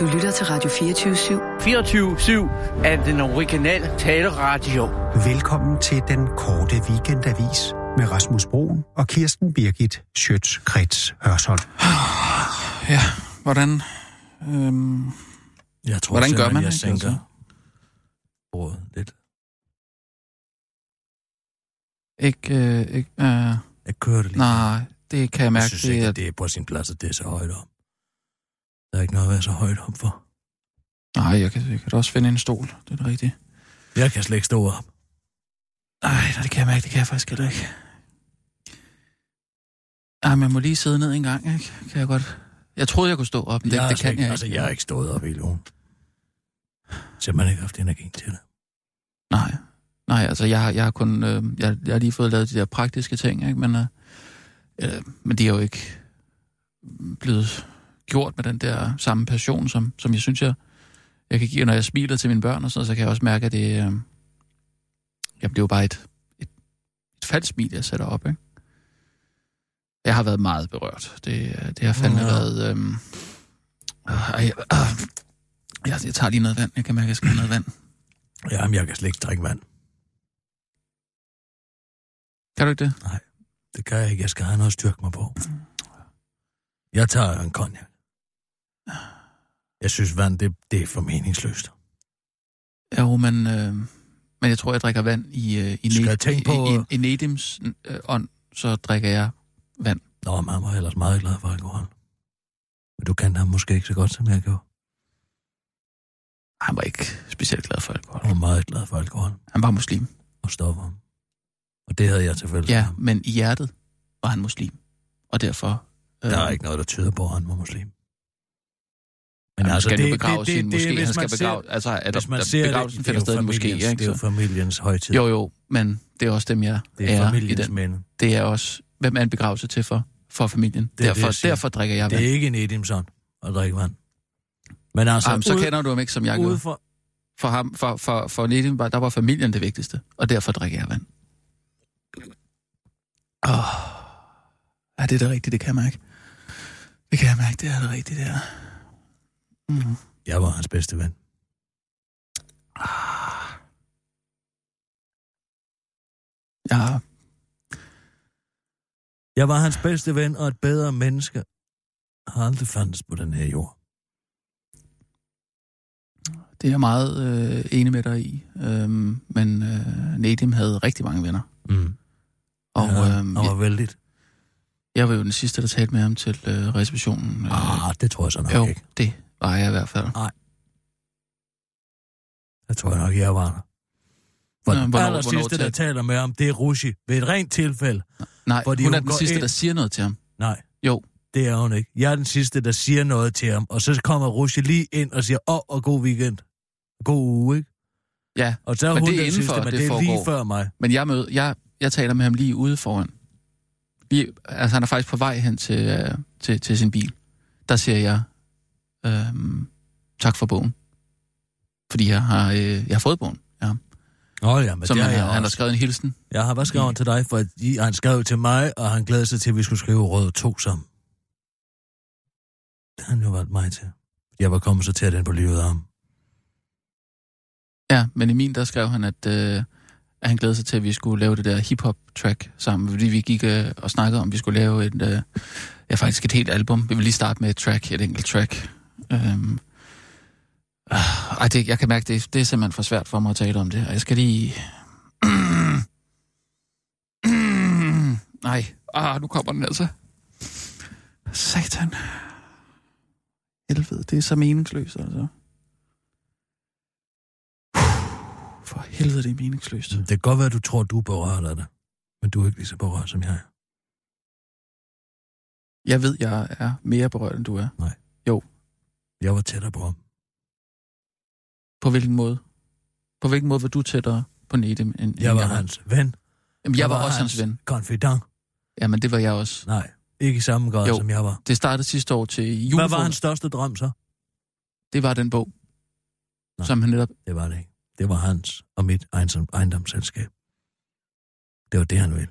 Du lytter til Radio 24 24-7 er den originale taleradio. Velkommen til den korte weekendavis med Rasmus Broen og Kirsten Birgit Schøtz-Krets Hørsholm. Ja, hvordan... Øhm, Jeg tror Hvordan gør man, jeg sænker altså? bordet lidt. ikke... Øh, ikke øh, Jeg kører det lige. nej, det kan jeg jeg mærke. synes det, ikke, er, at det er på sin plads, at det er så højt op. Der er ikke noget at være så højt op for. Nej, jeg kan, jeg kan også finde en stol. Det er rigtigt. Jeg kan slet ikke stå op. Nej, det kan jeg mærke. Det kan jeg faktisk heller ikke. Ej, men jeg må lige sidde ned en gang, ikke? Kan jeg godt... Jeg troede, jeg kunne stå op, men det, jeg det kan ikke, jeg Altså, ikke. jeg har ikke stået op i ugen. Simpelthen ikke haft energi til det. Nej, nej, altså jeg, har- jeg har kun... Øh, jeg, jeg har lige fået lavet de der praktiske ting, ikke? Men, øh, øh, men de er jo ikke blevet gjort med den der samme passion, som, som jeg synes, jeg, jeg kan give. Når jeg smiler til mine børn og sådan så kan jeg også mærke, at det, øh, jamen, det er jo bare et, et, et falsk smil, jeg sætter op, ikke? Jeg har været meget berørt. Det, øh, det har fandme Ja. været... Øh, øh, øh, jeg, jeg tager lige noget vand. Jeg kan mærke, at jeg skal have noget vand. Jamen, jeg kan slet ikke drikke vand. Kan du ikke det? Det kan jeg ikke. Jeg skal have noget at styrke mig på. Jeg tager en konjak. Jeg synes, vand, det, det er for meningsløst. Jo, men, øh, men jeg tror, jeg drikker vand i, øh, i, Skal tænke på- i, i, i Nedims øh, ånd, så drikker jeg vand. Nå, men han var ellers meget glad for alkohol. Men du kendte ham måske ikke så godt, som jeg gjorde. Han var ikke specielt glad for alkohol. Han var meget glad for alkohol Han var muslim. og stoffer. Og det havde jeg fælles Ja, men i hjertet var han muslim. Og derfor... Øh, Der er ikke noget, der tyder på, at han var muslim. Men altså, han skal det- det, begraves det- en det- moské. hvis Han skal man ser-. Altså, at Hvis man ser begravelsen det, det er finder sted familiens, ikke? det er jo familiens højtid. jo, jo, men det er også dem, jeg det er er i den. minde. Det er også... Hvem er en begravelse til for? For familien. det, derfor, siger. derfor drikker jeg Det vand. er ikke en Edimson at drikke vand. Men altså, Jamen, så ud, kender du ham ikke, som jeg gør. for, For ham, for, for, for Nedim, var, der var familien det vigtigste, og derfor drikker jeg vand. Åh, oh, det er det rigtige, det kan jeg mærke. Det kan jeg mærke, det er det rigtige, det er. Mm. Jeg var hans bedste ven. Ah. Ja, Jeg var hans bedste ven og et bedre menneske. Har aldrig fandtes på den her jord. det er jeg meget øh, enig med dig i. Øhm, men øh, Nedim havde rigtig mange venner. Mm. Og ja, øhm, han var jeg, vældigt. jeg var jo den sidste, der talte med ham til øh, receptionen. Øh, Ah, det tror jeg så nok jo, ikke. det var jeg i hvert fald. Tror jeg nok, jeg var der. For Nå, den hvornår- aller hvornår sidste, der taler med ham, det er Rushi. Ved et rent tilfælde. Nej, Fordi hun er hun den går sidste, ind- der siger noget til ham. Nej. Jo. Det er hun ikke. Jeg er den sidste, der siger noget til ham. Og så kommer Rushi lige ind og siger, åh, oh, og god weekend. God uge, ikke? Ja, Og så er Men hun det er den indenfor, sidste, men det det, er lige før mig. Men jeg, mød, jeg, jeg taler med ham lige ude foran. Lige, altså, han er faktisk på vej hen til, øh, til, til sin bil. Der siger jeg, øhm, tak for bogen. Fordi jeg har, øh, jeg har fået bogen. Ja. Oh, ja, men Som det han, har jeg han har skrevet en hilsen. Jeg har, hvad skrev han til dig? For han skrev til mig, og han glæder sig til, at vi skulle skrive Rød 2 sammen. Det har han jo været mig til. Jeg var kommet så tæt ind på livet af ham. Ja, men i min, der skrev han, at, øh, at han glæder sig til, at vi skulle lave det der hip-hop-track sammen. Fordi vi gik øh, og snakkede om, at vi skulle lave et, øh, ja, faktisk et helt album. Vi vil lige starte med et track, et enkelt track. Øhm, øh, ej, det, jeg kan mærke, det, det er simpelthen for svært for mig at tale om det. Og jeg skal lige... Nej, ah, nu kommer den altså. Satan. Helvede, det er så meningsløst, altså. For helvede, det er meningsløst. Det kan godt være, du tror, du er berørt af det. Men du er ikke lige så berørt, som jeg er. Jeg ved, jeg er mere berørt, end du er. Jeg var tættere på ham. På hvilken måde? På hvilken måde var du tættere på Nedim, end Jeg var hans ven. Jamen, jeg var også hans ven. Confidant. Jamen, det var jeg også. Nej, ikke i samme grad, Jo. som jeg var. Det startede sidste år til Hvad julefrokost. var hans største drøm så? Det var den bog, Nå. som han netop... Det var det ikke. Det var hans og mit ejendom, ejendomsselskab. Det var det, han ville.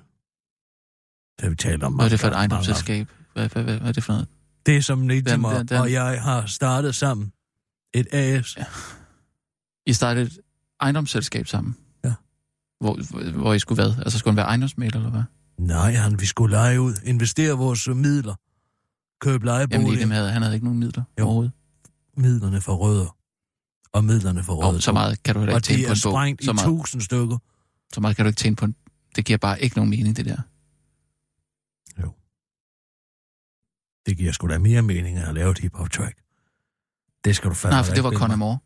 Har vi talt om Hvad er det for et ejendomsselskab? Hvad, hvad, hvad, hvad er det for noget? Det, som Nitim Den- og, den- den- og jeg har startet sammen. Et AS. Ja. I startede et ejendomsselskab sammen. Ja. Hvor, hvor I skulle hvad? Altså skulle han være ejendomsmægler, eller hvad? Nej, han, vi skulle lege ud. Investere vores øh, midler. Købe lejebolig. Jamen, havde, han havde ikke nogen midler Jo. overhovedet. Midlerne for rødder. Og midlerne for rødder. Og så meget kan du heller Og ikke tjene de på er en bog. sprængt Så i meget, tusind stykker. så meget kan du ikke tjene på en... Det giver bare ikke nogen mening, det der. Det giver sgu da mere mening at lave et hip-hop track. Det skal du fandme Nej, for det var Conor. Moore.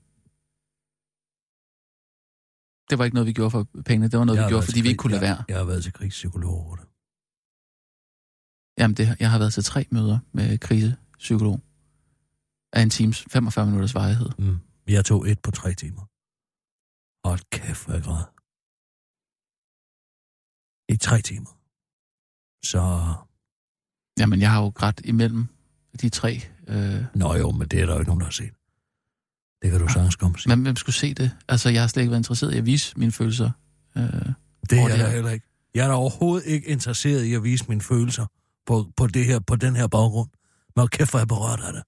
Det var ikke noget, vi gjorde for pengene. Det var noget, Jeg vi gjorde, fordi til vi ikke krig- kunne lade jeg, være. Jeg har været til krigspsykolog over det. Jamen, det, jeg har været til tre møder med krisepsykolog af en times 45 minutters varighed. Mm. Jeg tog et på tre timer. Hold kæft, hvor jeg græd. I tre timer. Så... Jamen, jeg har jo grædt imellem de tre. Øh, Nå jo, men det er der jo ikke nogen, der har set. Det kan du sagtens komme men hvem skulle se det? Altså, jeg har slet ikke været interesseret i at vise mine følelser. Øh, Det er jeg det her. heller ikke. Jeg er da overhovedet ikke interesseret i at vise mine følelser på, på, det her, på den her baggrund. Men kæft, hvor jeg er berørt af det.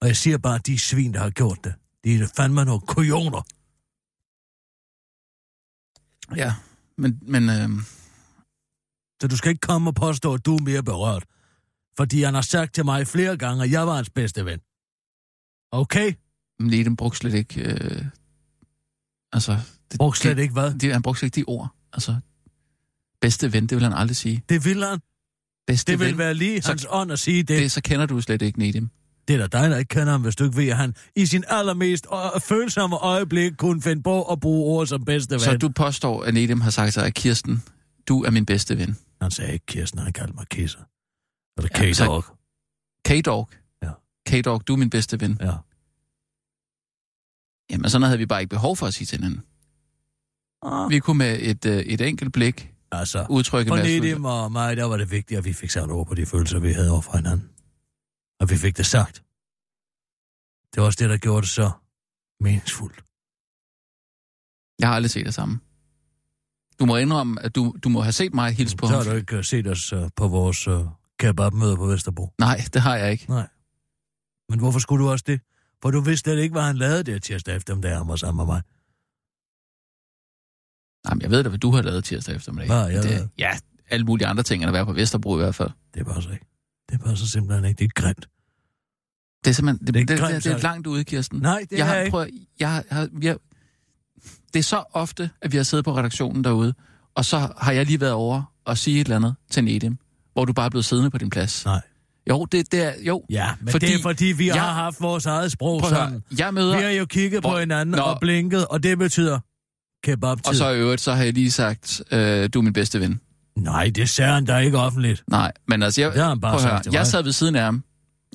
Og jeg siger bare, at de svin, der har gjort det, de er fandme nogle kujoner. ja, men, men øh, Så du skal ikke komme og påstå, at du er mere berørt. Fordi han har sagt til mig flere gange, at jeg var hans bedste ven. Okay? men lige dem brugte slet ikke... Øh, altså, det, Brug slet det, ikke hvad? det, han brugte slet ikke de ord. Altså, bedste ven, det vil han aldrig sige. Det vil han. Bedste Det ven, vil være lige Så- hans ånd at sige det. det, så kender du slet ikke Nedim. Det er da dig, der ikke kender ham, hvis du ikke ved, at han i sin allermest øh, følsomme øjeblik kunne finde på at bruge ord som bedste ven. Så du påstår, at Nedim har sagt sig, at Kirsten, du er min bedste ven. Han sagde ikke Kirsten, han kaldte mig Kisser. Eller Ja, så- K-Dog. K-Dog. Ja. K-Dog, du er min bedste ven. Ja. Jamen, sådan havde vi bare ikke behov for at sige til hinanden. Ah. Vi kunne med et, øh, et enkelt blik Altså, udtrykke en masse Nedim og mig, der var det vigtigt, at vi fik sat ord på de følelser, vi havde over for hinanden. Og vi fik det sagt. Det var også det, der gjorde det så meningsfuldt. Jeg har aldrig set det samme. Du må indrømme, at du, du må have set mig hilse på Så ham. har du ikke uh, set os uh, på vores uh, kebabmøde på Vesterbro. Nej, det har jeg ikke. Nej. Men hvorfor skulle du også det? For du vidste slet ikke, hvad han lavede der tirsdag eftermiddag, han var sammen med mig. Jamen, jeg ved da, hvad du har lavet tirsdag eftermiddag. Hvad jeg det, lavet? Ja, alle mulige andre ting, end at være på Vesterbro i hvert fald. Det passer ikke. Det passer simpelthen ikke. Det er grimt. Det er simpelthen... Det, Det er det, det, grimt det, det er sagt. langt ude, Kirsten. Nej, det jeg er har, ikke. prøv, jeg har, jeg det er så ofte, at vi har siddet på redaktionen derude, og så har jeg lige været over og sige et eller andet til Nedim, hvor du bare er blevet siddende på din plads. Nej. Jo, det, det er... Jo, Ja, men Fordi det er fordi, vi jeg- har haft vores eget sprog prøv sammen. Jeg møder... Vi har jo kigget på Hvor- hinanden Nå. og blinket, og det betyder kebab Og så i øvrigt, så har jeg lige sagt, øh, du er min bedste ven. Nej, det sagde han da ikke offentligt. Nej, men altså, jeg, Det har han bare sagt høre, jeg mig. sad ved siden af ham,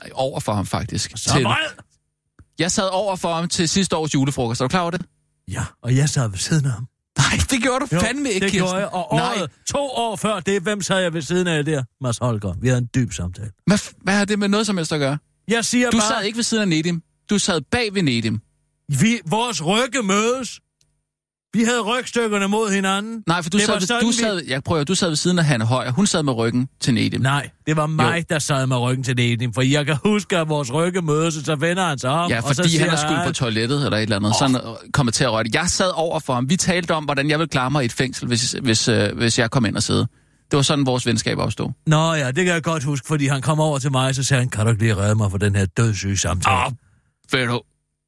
nej, over for ham faktisk. Så til, meget! jeg sad over for ham til sidste års julefrokost, er du klar over det? Ja, og jeg sad ved siden af ham. Nej, det gjorde du Jo, fandme ikke, det Kirsten. gjorde jeg, og Nej, året, to år før det, hvem sad jeg ved siden af der? Mads Holger. Vi havde en dyb samtale. hvad, hvad har det med noget som helst at gøre? Jeg siger Du bare, sad ikke ved siden af Nedim. Du sad bag ved Nedim. vi, vores rygge mødes. Vi havde rygstykkerne mod hinanden. Nej, for du Det sad, ved, sådan, du, vi- sad, jeg prøver, du sad ved siden af Hanne Højer. Hun sad med ryggen til Nedim. Nej, det var mig, jo. der sad med ryggen til Nedim, for jeg kan huske, at vores rygge mødes, og så vender han sig om, Ja, og så fordi han er skulle på toilettet eller et eller andet. Oh. Sådan øh, kommer til at det. Jeg sad over for ham. Vi talte om, hvordan jeg ville klare mig i et fængsel, hvis, hvis, øh, hvis jeg kom ind og sidde. Det var sådan, vores venskab opstod. Nå ja, det kan jeg godt huske, fordi han kom over til mig, og så sagde han, kan du ikke lige redde mig for den her dødssyge samtale? Åh, ved du.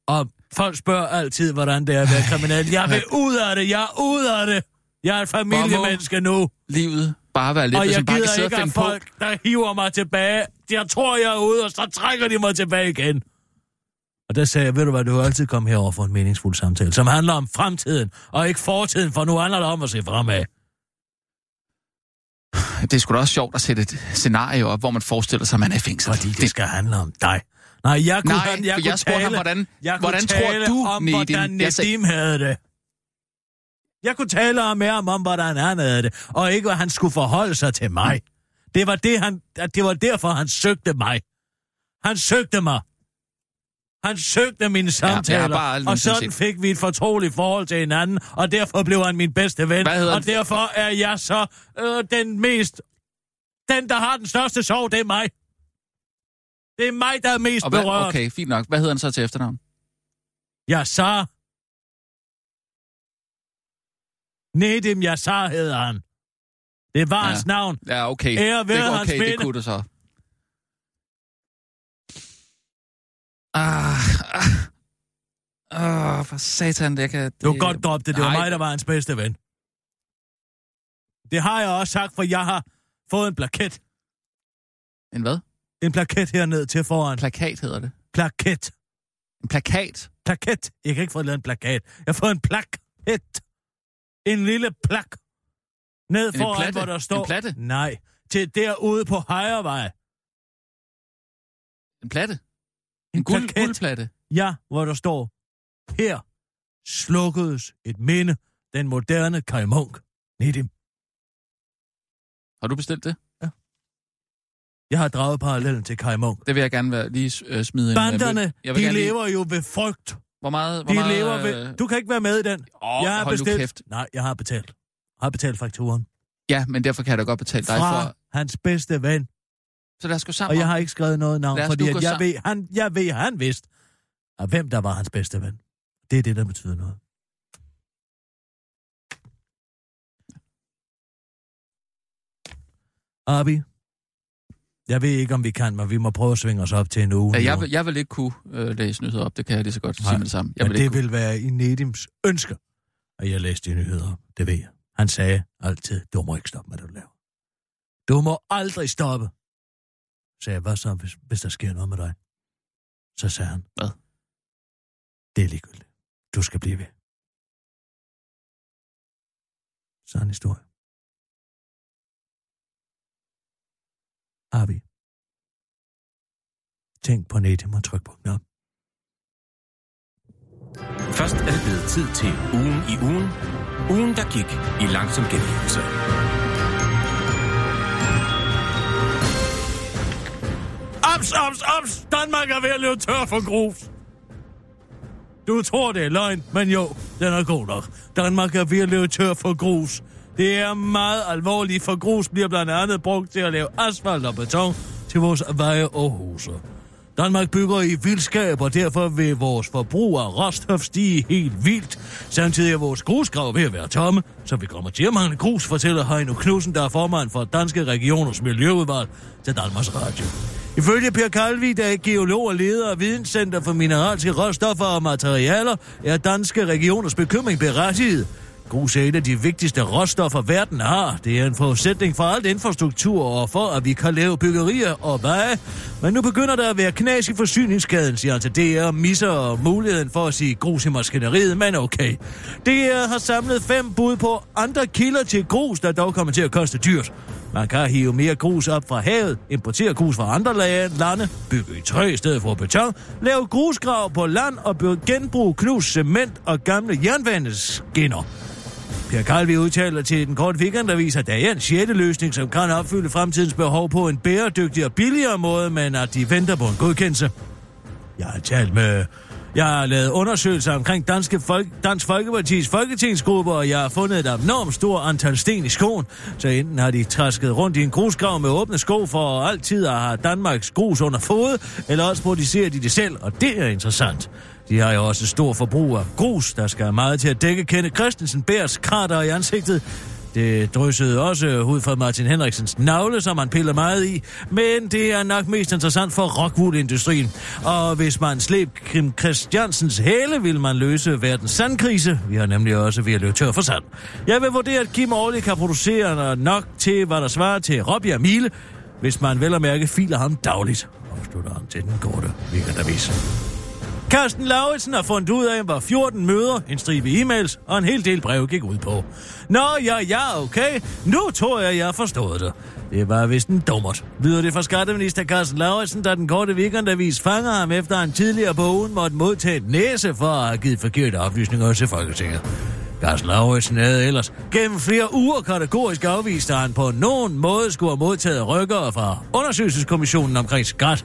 Og folk spørger altid, hvordan det er at være kriminel. Jeg vil ud af det, jeg er ud af det. Jeg er et familiemenneske nu, Livet bare være lidt, og jeg bare gider sidde ikke have finde på. folk, der hiver mig tilbage. Jeg tror, jeg er ude, og så trækker de mig tilbage igen. Og der sagde jeg, ved du hvad, du vil altid komme herover for en meningsfuld samtale, som handler om fremtiden, og ikke fortiden, for nu handler det om at se fremad. Det er sgu da også sjovt at sætte et scenarie op, hvor man forestiller sig, at man er i fængsel. Fordi det skal handle om dig. Nej, jeg kunne, Nej, han, jeg kunne jeg spurgte tale, ham, hvordan, jeg kunne hvordan tale tror du, om, Nedim? hvordan Nedim havde det. Jeg kunne tale om mere om, om, hvordan han havde det, og ikke, hvad han skulle forholde sig til mig. Det var, det, han, det var derfor, han søgte mig. Han søgte mig. Han søgte mine samtaler, aldrig og sådan fik vi et fortroligt forhold til hinanden, og derfor blev han min bedste ven, og han? derfor er jeg så øh, den mest... Den, der har den største sorg, det er mig. Det er mig, der er mest Og hvad, berørt. okay, fint nok. Hvad hedder han så til efternavn? Yassar. Nedim Yassar hedder han. Det var Ja. hans navn. Ja, okay. Ære det, være er hans okay, det kunne du så. Ah, ah, ah, for satan, det kan... Det... Du kan godt droppe det. Det var Nej. mig, der var hans bedste ven. Det har jeg også sagt, for jeg har fået en plaket. En hvad? En plaket herned til foran. Plakat hedder det. Plaket. En plakat? Plaket. Jeg kan ikke få lavet en plakat. Jeg fået en plaket. En lille plak. Ned En foran, platte? hvor der står... En platte? Nej. Til derude på Hejrevej. En platte? En, En guld, guldplatte? Ja, hvor der står... Her slukkedes et minde. Den moderne Kai Munk. Nedim. Har du bestilt det? Jeg har draget parallellen til Kai Munk. Det vil jeg gerne være, lige øh, smide ind. Banderne, Jeg vil de gerne lige- lever jo ved frygt. Hvor meget... Hvor De meget, lever ved... øh, Du kan ikke være med i den. Åh, jeg har bestilt... kæft. Nej, jeg har betalt. Jeg har betalt fakturen. Ja, men derfor kan jeg da godt betale dig Fra for... hans bedste ven. Så lad os gå sammen Og jeg har ikke skrevet noget navn, fordi at jeg, sammen. ved, han, jeg ved, han vidste, at hvem der var hans bedste ven. Det er det, der betyder noget. Abi, jeg ved ikke, om vi kan, men vi må prøve at svinge os op til en uge. Ja, jeg, vil, jeg vil ikke kunne øh, læse nyheder op, det kan jeg lige så godt Nej, sige med det samme. Jeg men vil det ikke vil være i Nedims ønske, at jeg læste de nyheder op. Det ved jeg. Han sagde altid, du må ikke stoppe med det, du laver. Du må aldrig stoppe. Sagde jeg, hvad så, hvis, hvis der sker noget med dig? Så sagde han, Hvad? Det er ligegyldigt. Du skal blive ved. Så en historie. Arvi. Tænk på Nedim og tryk på knap. Først er det blevet tid til ugen i ugen. Ugen, der gik i langsom gengivelse. Ops, ops, ops! Danmark er ved at løbe tør for grus. Du tror, det er løgn, men jo, den er god nok. Danmark er ved at løbe tør for grus. Det er meget alvorligt, for grus bliver blandt andet brugt til at lave asfalt og beton til vores veje og huse. Danmark bygger i vildskab, og derfor vil vores forbrug af råstof stige helt vildt. Samtidig er vores grusgrav ved at være tomme, så vi kommer til at mangle grus, fortæller Heino Knudsen, der er formand for Danske Regioners Miljøudvalg til Danmarks Radio. Ifølge Per Kalvi, der er geolog og leder af Videnscenter for Mineralske Råstoffer og Materialer, er danske regioners bekymring berettiget. Grus er et af de vigtigste råstoffer, verden har. Det er en forudsætning for alt infrastruktur og for, at vi kan lave byggerier og veje. Men nu begynder der at være knas i forsyningskæden, siger han til DR, misser muligheden for at sige grus i maskineriet, men okay. DR har samlet fem bud på andre kilder til grus, der dog kommer til at koste dyrt. Man kan hive mere grus op fra havet, importere grus fra andre lande, bygge i træ i stedet for beton, lave grusgrav på land og genbruge genbrug knust cement og gamle jernbaneskinner. Per Kalvi udtaler til den korte weekendavis, at der er en sjette løsning, som kan opfylde fremtidens behov på en bæredygtig og billigere måde, men at de venter på en godkendelse. Jeg har talt med... Jeg har lavet undersøgelser omkring Danske Folk, Dansk Folkepartis folketingsgruppe, og jeg har fundet et enormt stort antal sten i skoen. Så enten har de træsket rundt i en grusgrav med åbne sko for altid at have Danmarks grus under fod, eller også producerer de det selv, og det er interessant. De har jo også stor forbrug af grus, der skal meget til at dække Kenneth Christensen Bærs krater i ansigtet. Det dryssede også ud fra Martin Henriksens navle, som han piller meget i, men det er nok mest interessant for rockwool-industrien. Og hvis man slæb Kim Christiansens hæle, vil man løse verdens sandkrise. Vi har nemlig også ved at løbe tør for sand. Jeg vil vurdere, at Kim årligt kan producere nok til, hvad der svarer til Robbie og Mile, hvis man vel og mærke filer ham dagligt. Afslutter han til den korte weekendavis. Carsten Lauritsen har fundet ud af, hvor 14 møder, en stribe e-mails og en hel del brev gik ud på. Nå, ja, ja, okay. Nu tror jeg, jeg har forstået det. Det var vist en dummert. Lyder det fra skatteminister Carsten Lauritsen, da den korte weekendavis fanger ham efter en tidligere på ugen måtte modtage et næse for at have givet forkerte oplysninger til Folketinget. Carsten Lauritsen havde ellers gennem flere uger kategorisk afvist, at han på nogen måde skulle have modtaget rykker fra undersøgelseskommissionen omkring skat.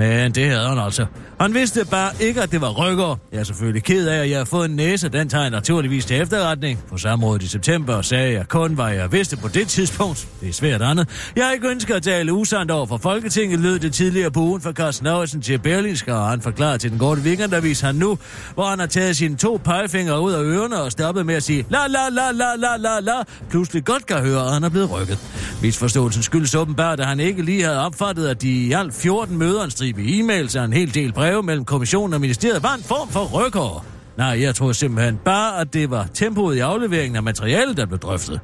Men det havde han altså. Han vidste bare ikke, at det var rykker. Jeg er selvfølgelig ked af, at jeg har fået en næse. Den tager jeg naturligvis til efterretning. På samrådet i september sagde jeg kun, hvad jeg vidste på det tidspunkt. Det er svært andet. Jeg ikke ønsker at tale usandt over for Folketinget, lød det tidligere på ugen fra Carsten Lauritsen til Berlinske, og han forklarer til den korte weekendavis han nu, hvor han har taget sine to pegefingre ud af ørerne og stoppet med at sige la la la la la la la, pludselig godt kan høre, at han er blevet rykket. Misforståelsen skyldes åbenbart, at han ikke lige havde opfattet, at de i alt 14 møder, en stribe e-mails og en hel del breve mellem kommissionen og ministeriet, var en form for rykker. Nej, jeg tror simpelthen bare, at det var tempoet i afleveringen af materialet, der blev drøftet.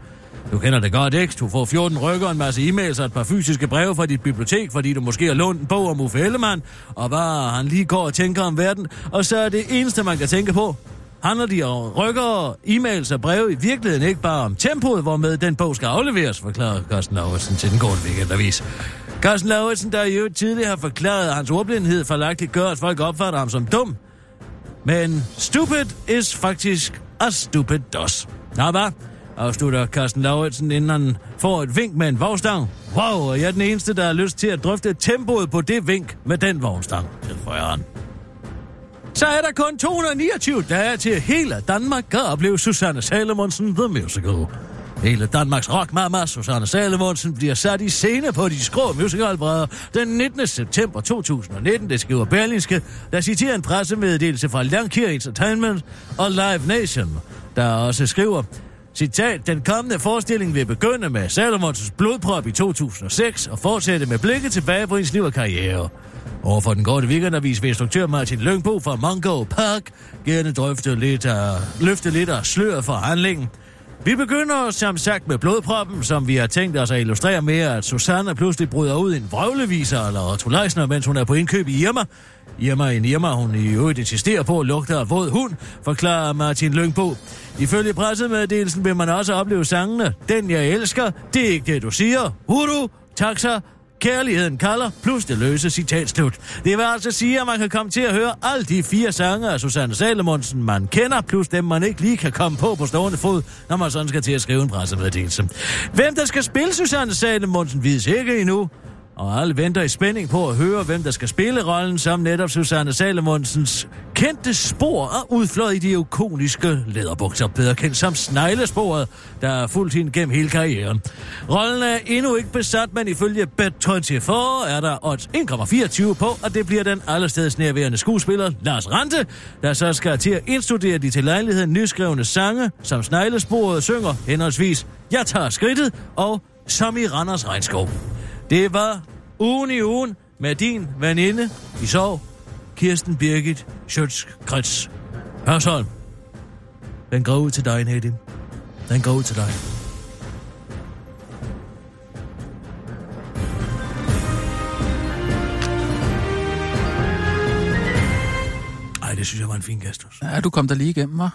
Du kender det godt, ikke? Du får 14 rykker, en masse e-mails og et par fysiske breve fra dit bibliotek, fordi du måske har lånt en bog om Uffe Ellemann, og hvad han lige går og tænker om verden, og så er det eneste, man kan tænke på, handler de om rykker e-mails og breve i virkeligheden ikke bare om tempoet, hvormed den bog skal afleveres, forklarer Carsten Lauritsen til den gårde weekendavis. Carsten Lauritsen, der jo tidligere har forklaret, at hans ordblindhed forlagtigt gør, at folk opfatter ham som dum. Men stupid is faktisk a stupid does. Nå, hvad? Afslutter Carsten Lauritsen, inden han får et vink med en vognstang. Wow, og jeg er den eneste, der har lyst til at drøfte tempoet på det vink med den vognstang, tilføjer han. Så er der kun 229 dage til hele Danmark kan opleve Susanne Salomonsen The Musical. Hele Danmarks rockmama Susanne Salomonsen bliver sat i scene på de skrå musicalbrædder den 19. september 2019, det skriver Berlinske, der citerer en pressemeddelelse fra Langkir Entertainment og Live Nation, der også skriver, Citat, den kommende forestilling vil begynde med Salomonsens blodprop i 2006 og fortsætte med blikket tilbage på hendes liv og karriere. Overfor den korte weekendavis vil instruktør Martin Lyngbo fra Mongo Park gerne drøfte lidt af, løfte lidt af sløret for handlingen. Vi begynder som sagt med blodproppen, som vi har tænkt os at illustrere med, at Susanne pludselig bryder ud i en vrøvleviser eller Otto Leisner, mens hun er på indkøb i Irma. Irma en Irma, hun i øvrigt insisterer på lugter af våd hund, forklarer Martin Lyngbo. Ifølge pressemeddelelsen vil man også opleve sangene Den jeg elsker, det er ikke det du siger, Huru, Taxa, Kærligheden kalder, plus det løse citat slut. Det vil altså sige, at man kan komme til at høre alle de fire sange af Susanne Salomonsen, man kender, plus dem, man ikke lige kan komme på på stående fod, når man sådan skal til at skrive en pressemeddelelse. Hvem der skal spille Susanne Salomonsen, vides ikke endnu. Og alle venter i spænding på at høre, hvem der skal spille rollen som netop Susanne Salomonsens kendte spor er udfløjet i de ikoniske læderbukser, bedre kendt som sneglesporet, der er fuldt hende gennem hele karrieren. Rollen er endnu ikke besat, men ifølge Bet24 er der odds 1,24 på, at det bliver den allesteds nærværende skuespiller Lars Rante, der så skal til at indstudere de til lejligheden nyskrevne sange, som sneglesporet synger henholdsvis Jeg tager skridtet og Som i Randers Regnskov. Det var ugen i ugen med din veninde i sov, Kirsten Birgit Schøtz-Krets Hørsholm. Den går ud til dig, Nedim. Den går ud til dig. Ej, det synes jeg var en fin gestus. Ja, du kom der lige igennem, hva'?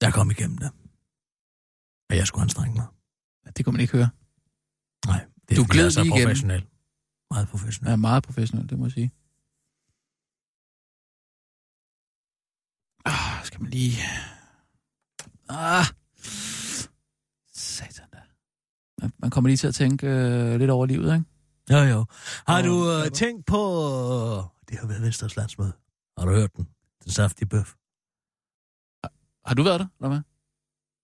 Jeg kom igennem det. Og jeg skulle anstrenge mig. Ja, det kunne man ikke høre. Nej, det Du er så lige igennem. professionel. Meget professionel. Ja, meget professionel, det må jeg sige. Ah, skal man lige... Ah! Satan da. Man- Man kommer lige til at tænke øh, lidt over livet, ikke? Jo, jo. Har Og- du øh, tænkt på... Øh, det har været Venstres landsmøde. Har du hørt den? Den saftige bøf. Har du været der, eller hvad?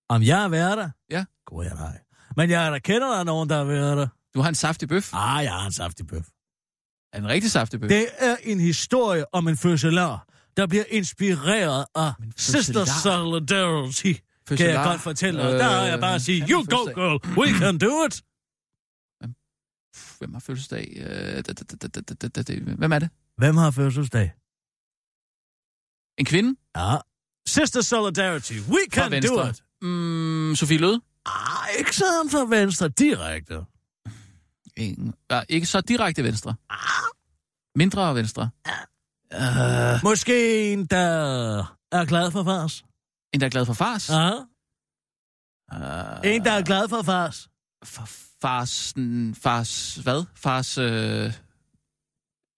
Om jeg har været der? Ja. God jeg nej. Men jeg der kender der nogen, der har været der. Du har en saftig bøf. Ah, jeg har en saftig bøf. En rigtig saftig bøf. Det er en historie om en fødselar, der bliver inspireret af Sister fødselar? Solidarity. Kan jeg Fødselar. godt fortælle dig. Der har jeg bare at sige, han you go girl, we can do it. Hvem har fødselsdag? Øh, da- da- da- da- da- da- da- Hvem er det? Hvem har fødselsdag? En kvinde? Ja. Sister Solidarity, we can do it. Mm, Sofie Løde? Ah, ikke sådan fra venstre direkte. En, ja, ikke så direkte venstre. Mindre venstre. Uh, Måske en, der er glad for fars. en, der er glad for fars. Ja. Uh, En, der er glad for fars. for fars... Fars... Hvad? Fars... Øh,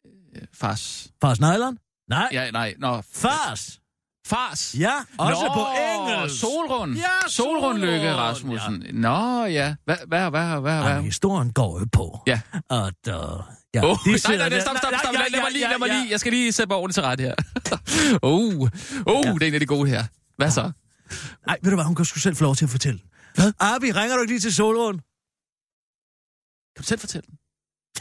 øh, fars... Fars nylon? Nej, Ja, nej, nå. fars. Fars. Ja, også Nå, på engelsk. Solrund. Ja, Solrund Lykke Rasmussen. Ja. Nå, ja. Hvad, hvad, hvad, hvad, Ja, hvad? historien går jo på, Ja. at... Uh, ja, Oh, de nej, nej, nej, stop, stop, stop. Ja, Lad, lad mig ja, lige, ja, lad mig ja. lige. Jeg skal lige sætte mig ordentligt til ret her. oh, oh, det er en af de gode her. Hvad så? Nej, ved du hvad, hun kan sgu selv få lov til at fortælle. Hvad? Arbi, ringer du ikke lige til Solrund? Kan du selv fortælle den?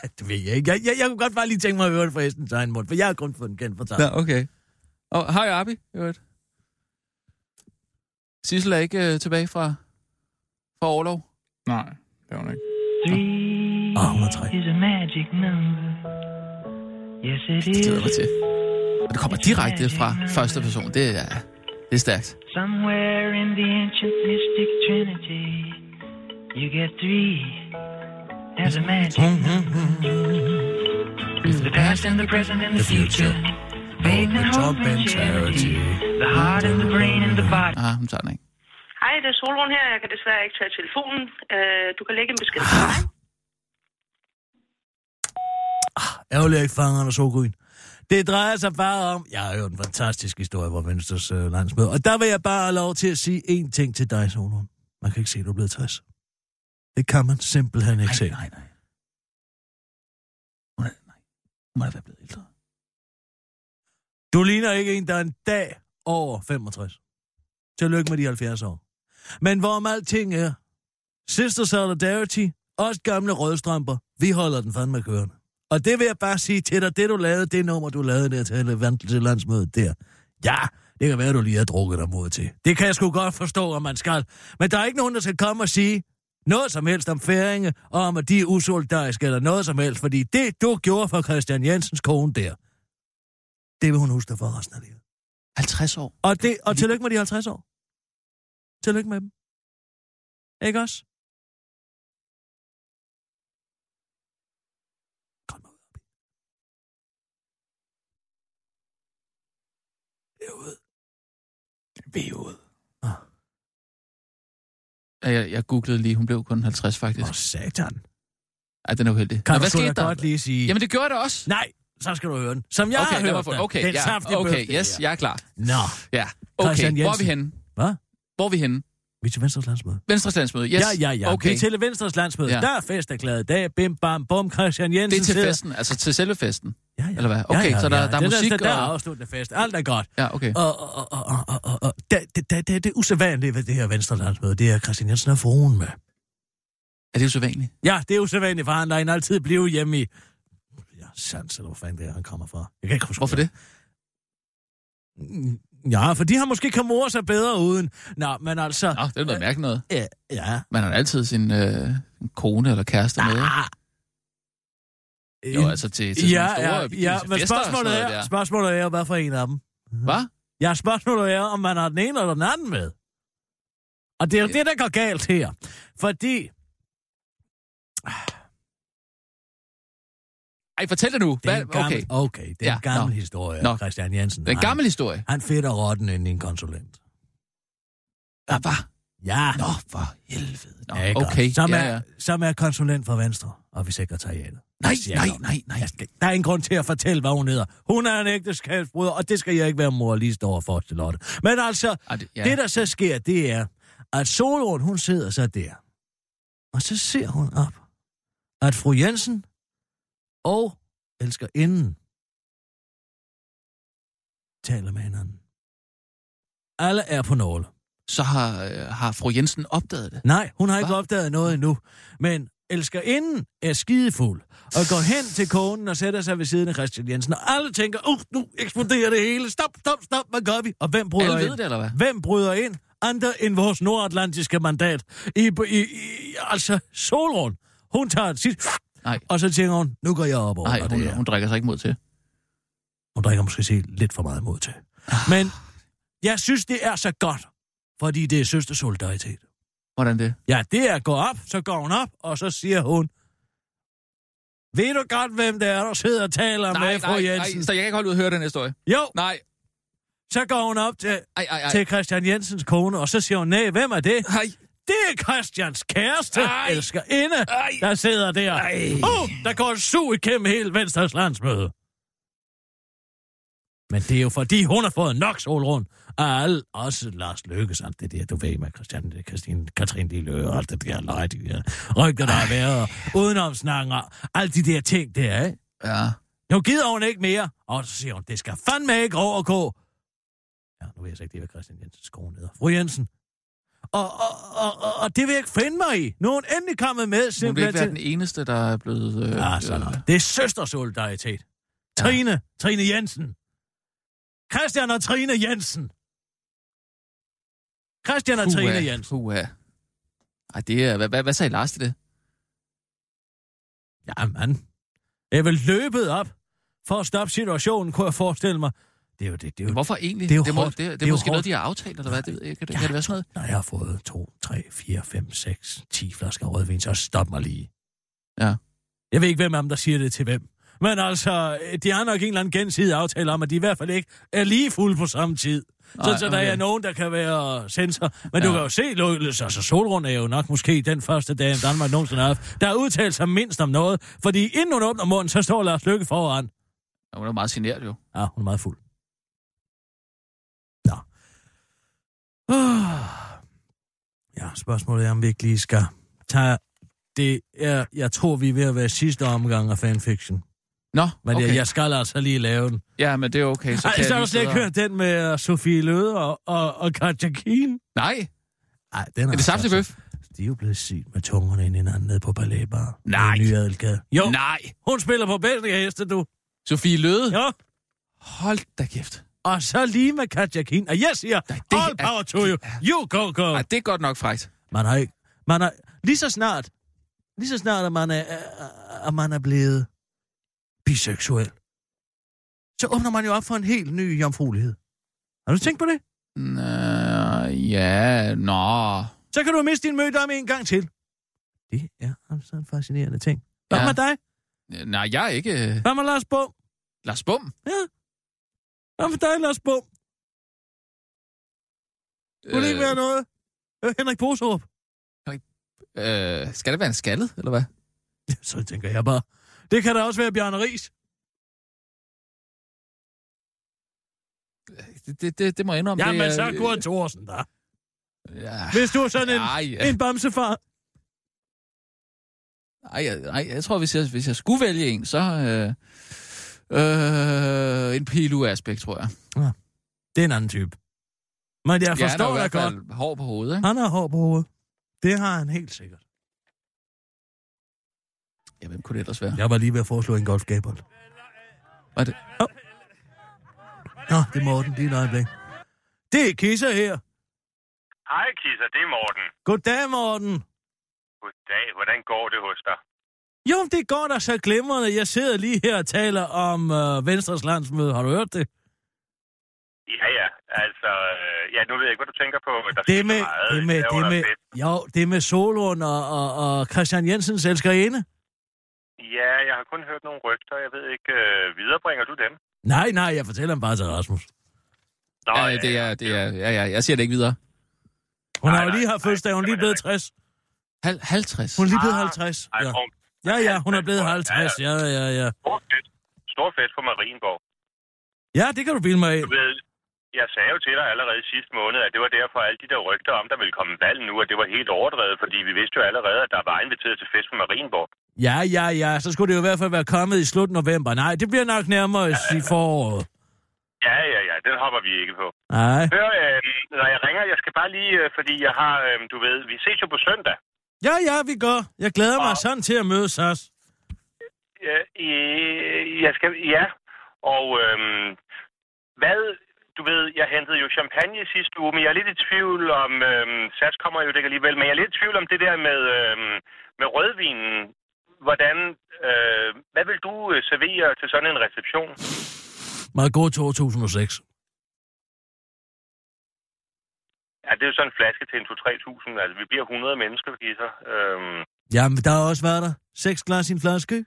Ja, det ved jeg ikke. Jeg, jeg, jeg kunne godt bare lige tænke mig at høre det fra hestens egen mund, for jeg har kun fået den kendt for dig. Ja, okay. Og hej, Abi. øvrigt. Sissel er ikke øh, tilbage fra, fra overlov? Nej, det er hun ikke. Åh, hun er number. Yes, it Det is. glæder mig til. Og det kommer direkte fra første person. Det er, det er stærkt. Somewhere in the ancient mystic trinity, you get three as a magic number. The past and the present and the future. Faith and hope and charity. The heart and the brain and the body. Ah, hun tager den ikke. Hej, det er Solrun her. Jeg kan desværre ikke tage telefonen. Øh, du kan lægge en besked til mig. Ærgerligt, jeg ikke fanger og sogryn. Det drejer sig bare om... Jeg har hørt en fantastisk historie fra Venstres øh, landsmøde, og der vil jeg bare have lov til at sige én ting til dig, Solon. Man kan ikke se, at du er blevet 60. Det kan man simpelthen ikke se. Nej, nej, nej. Hun er, nej. Hun være blevet ældre. Du ligner ikke en, der er en dag over 65. Tillykke med de 70 år. Men hvorom alting er, Sister Solidarity, os gamle rødstrømper, vi holder den fandme kørende. Og det vil jeg bare sige til dig, det du lavede, det nummer, du lavede der til, til landsmødet der. Ja, det kan være, du lige har drukket dig mod til. Det kan jeg sgu godt forstå, om man skal. Men der er ikke nogen, der skal komme og sige noget som helst om færinge, og om, at de er usolidariske eller noget som helst, fordi det, du gjorde for Christian Jensens kone der, det vil hun huske dig for resten af livet. 50 år. Og, det, og tillykke med de 50 år. Tillykke med dem. Ikke også? Kom nu ud. Derude. Ved Ah. Jeg, jeg googlede lige, hun blev kun 50 faktisk. Åh, satan. Ej, den er uheldig. Kan Nå, hvad skete der? godt lige sige... Jamen, det gjorde jeg da også. Nej, så skal du høre den. Som jeg okay, har hørt den. Okay, den ja, saftige okay, birthday, yes, ja. jeg er klar. Nå, Ja, okay. Hvor er vi henne? hvad? Hvor er vi henne? Vi er til Venstres landsmøde. Venstres landsmøde, yes. Ja, ja, ja. Okay. Vi er til Venstres landsmøde. Ja. Der er fest erklæret dag. Bim, bam, bum. Christian Jensen Det er til sidder- festen, altså til selve festen. Ja, ja. Eller hvad? Okay, så der- der er det musik Der, der er og- afsluttende fest. Alt er godt. Ja, okay. Og, og, og, og, og, og, og det, det, det, det, det usædvanlige ved det her venstrelandsmøde, det er, Christian Jensen er fruen med. Er det jo så vanligt? Ja, det er usædvanligt, for han lader altid blive hjemme i... Ja, sands, eller hvor fanden det er, han kommer fra. Jeg kan ikke huske Hvorfor det? Ja, for de har måske kan more sig bedre uden. Nå, men altså... Nå, det er noget mærkeligt noget. Ja, ja. Man har altid sin øh, kone eller kæreste med. Ah, Jo, altså til, til ja, store ja, ja, men spørgsmålet er, der. spørgsmålet er, hvad for en af dem? Hvad? Ja, spørgsmålet er, om man har den ene eller den anden med. Og det er jo det, der går galt her. Fordi Ej, fortæl det nu. det er Hvad? en gammel, Okay. okay, det er Ja, en gammel nå. historie, Nå. Christian Jensen. Det er en gammel historie. Han fedter rotten ind i en konsulent. Hvad? Hvad? Ja, Nå, for helvede. Nå, ja okay. Som, ja, er, ja. som er konsulent for Venstre og vi sekretariatet. Nej, nej, nej, nej. Skal, der er ingen grund til at fortælle, hvad hun hedder. Hun er en ægteskabsbryder, og det skal jeg ikke være moralist over for, Lotte. Men altså, Ej, det, ja. Ja. Det, der så sker, det er, at Solrund, hun sidder så der. Og så ser hun op, at fru Jensen og elsker inden taler med hinanden. Alle er på nåle. Så har, øh, har fru Jensen opdaget det. Nej, hun har ikke Hva? opdaget noget endnu. Men elsker inden er skidefuld og går hen til konen og sætter sig ved siden af Christian Jensen. Og alle tænker, uh, nu eksploderer det hele. Stop, stop, stop, hvad gør vi? Og hvem bryder Alle ind? ved det, eller hvad? Hvem bryder ind? Andre end vores nordatlantiske mandat. I, i, i altså, Solrund. Hun tager sit, Nej. og så tænker hun, nu går jeg op over Nej, det hun, her. hun drikker sig ikke mod til. Hun drikker måske se lidt for meget mod til. Men jeg synes, det er så godt, fordi det er søstersolidaritet. Hvordan det? Ja, det er gå op, så går hun op, og så siger hun, ved du godt, hvem det er, der sidder og taler Nej, med fru nej, Jensen? nej, så jeg kan ikke holde ud at høre den historie. Jo, Nej, så går hun op til, ej, ej, ej. til Christian Jensens kone, og så siger hun, nej, hvem er det? Ej, Det er Christians kæreste, Ej. elsker inde, Ej. der sidder der. Ej. Uh, der går en sug igennem hele Venstres landsmøde. Men det er jo fordi, hun har fået nok solrund. Og alle, også Lars Løkke, sådan det der, du ved med Christian, Christine, Katrin Lille og alt det der løg, de der rygter, der har været, og udenomsnakken og alle de der ting der, ikke? Ja. Nu gider hun ikke mere. Og så siger hun, det skal fandme ikke overgå. Ja, nu ved jeg så ikke, det er Christian Jensens kone hedder. Fru Jensen. Og, og, og, og, og, det vil jeg ikke finde mig i. Nu er hun endelig kommet med, Hun vil simpelthen ikke være den til... eneste, der er blevet... Øh, Ja, sådan noget. Det er søstersolidaritet. Trine, ja. Trine Jensen. Christian og Trine Jensen. Christian og Puha, Trine Jensen. Puha. Ej, det er... Hvad, hvad, hvad sagde Lars til det? Ja, mand. Jeg vil løbet op for at stoppe situationen, kunne jeg forestille mig. Det er jo det. det er jo, Hvorfor egentlig? det er jo det, må, hårdt. det, det, det er måske noget, hårdt. de har aftalt, eller hvad? Det ved jeg. Kan, det, kan det være sådan noget? Når jeg har fået 2, 3, 4, 5, 6, 10 flasker rødvin, så stop mig lige. Ja. Jeg ved ikke, hvem af dem, der siger det til hvem. Men altså, de har nok en eller anden gensidig aftale om, at de i hvert fald ikke er lige fulde på samme tid. Nej, så, så der okay. er nogen, der kan være sensor. Men ja. du kan jo se, Løs, altså Solrund er jo nok måske den første dag, Danmark nogensinde har haft, der har udtalt sig mindst om noget. Fordi inden hun åbner munden, så står Lars Lykke foran. Ja, Hun er meget generet jo. Ja, hun er meget fuld. Nå. Uh. Ja, spørgsmålet er, om vi ikke lige skal tage... Det er, jeg tror, vi er ved at være sidste omgang af fanfiction. Nå, Men okay. okay. jeg skal altså lige lave den. Ja, men det er okay. Så Ej, kan så har jeg du slet ikke hørt den med uh, Sofie Løde og, og, og Katja Keen? Nej, Nej, den er det saftig bøf? De er jo blevet sygt med tungerne ind i hinanden nede på balletbar. Nej. I Ny Jo, Nej. hun spiller på bedste heste, du. Sofie Løde? Jo. Hold da kæft. Og så lige med Katja Keen. Og jeg siger, det all er- power to you. You go, go. Ej, det er godt nok frækt. Man har ikke... Man har, lige så snart, lige så snart, at man er, at- man er blevet biseksuel, så åbner man jo op for en helt ny jomfruelighed. Har du tænkt på det? Nå, ja, nå. Så kan du miste din mødom en gang til. Det er altså en fascinerende ting. Hvad Ja. med dig? Nej, jeg er ikke... Hvad med Lars Bum? Lars Bum. Ja. Hvad med dig, Lars Bum? Kunne det ikke være noget? Øh, Henrik Boserup? øh, skal det være en skaldet, eller hvad? Så tænker jeg bare. Det kan da også være Bjarne Ries. Det, det, det, det må jeg indrømme. Jamen, det er- så Kurt Thorsen da. Ja. Hvis du er sådan en, Ej, ja. en bamsefar. Ej, jeg, jeg tror, hvis jeg, hvis jeg skulle vælge en, så... Øh, øh, en Pilu-aspekt, tror jeg. Det er en anden type. Men jeg Ja, forstår i dig godt. hår på hovedet, ikke? Han har hår på hovedet. Det har han helt sikkert. Ja, hvem kunne det ellers være? Jeg var lige ved at foreslå en golfgabel. Var det? Nå, det er Morten, lige et øjeblik. Det er Kisser her. Hej Kisser, det er Morten. Goddag, Morten. Goddag, hvordan går det hos dig? Jo, det går da så glimrende. Jeg sidder lige her og taler om øh, Venstres landsmøde. Har du hørt det? Ja, ja, altså, øh, ja, nu ved jeg ikke, hvad du tænker på. Der Det med, meget. det med, er det med, fedt. jo, det med Solund og, og, og Christian Jensens elskerinde. Ja, jeg har kun hørt nogle rygter. Jeg ved ikke, øh, viderebringer du dem? Nej, nej, jeg fortæller dem bare til Rasmus. Nå, Ja, det er, det er, ja, ja, jeg siger det ikke videre. Hun Nej, har jo lige haft fødselsdag, hun er lige blevet 60. Hal, 50. Hun er lige blevet Ah, 50. Ej, Ja. Ja, ja, hun er blevet Ja, 50. Ja, ja, ja. Stor fest. Stor fest på Marienborg. Ja, det kan du bilde mig af. Du ved, jeg sagde jo til dig allerede sidste måned, at det var derfor alle de der rygter om, der ville komme valg nu, at det var helt overdrevet, fordi vi vidste jo allerede, at der var inviteret til fest på Marienborg. Ja, ja, ja, så skulle det jo i hvert fald være kommet i slut november. Nej, det bliver nok nærmere i foråret. Ja, ja, ja, den hopper vi ikke på. Nej. Hør, øh, når jeg ringer, jeg skal bare lige, øh, fordi jeg har, øh, du ved, vi ses jo på søndag. Ja, ja, vi går. Jeg glæder mig Og- sådan til at møde os. Ja, jeg skal, ja, og øhm, hvad, du ved, jeg hentede jo champagne sidste uge, men jeg er lidt i tvivl om, øhm, SAS kommer jo det alligevel, men jeg er lidt i tvivl om det der med, øhm, med rødvinen. Hvordan, øh, hvad vil du øh, servere til sådan en reception? Meget god 2006. Ja, det er jo sådan en flaske til en 2-3.000, altså vi bliver 100 mennesker, Gisser. Øhm, Jamen, der har også været der. Seks glas i en flaske.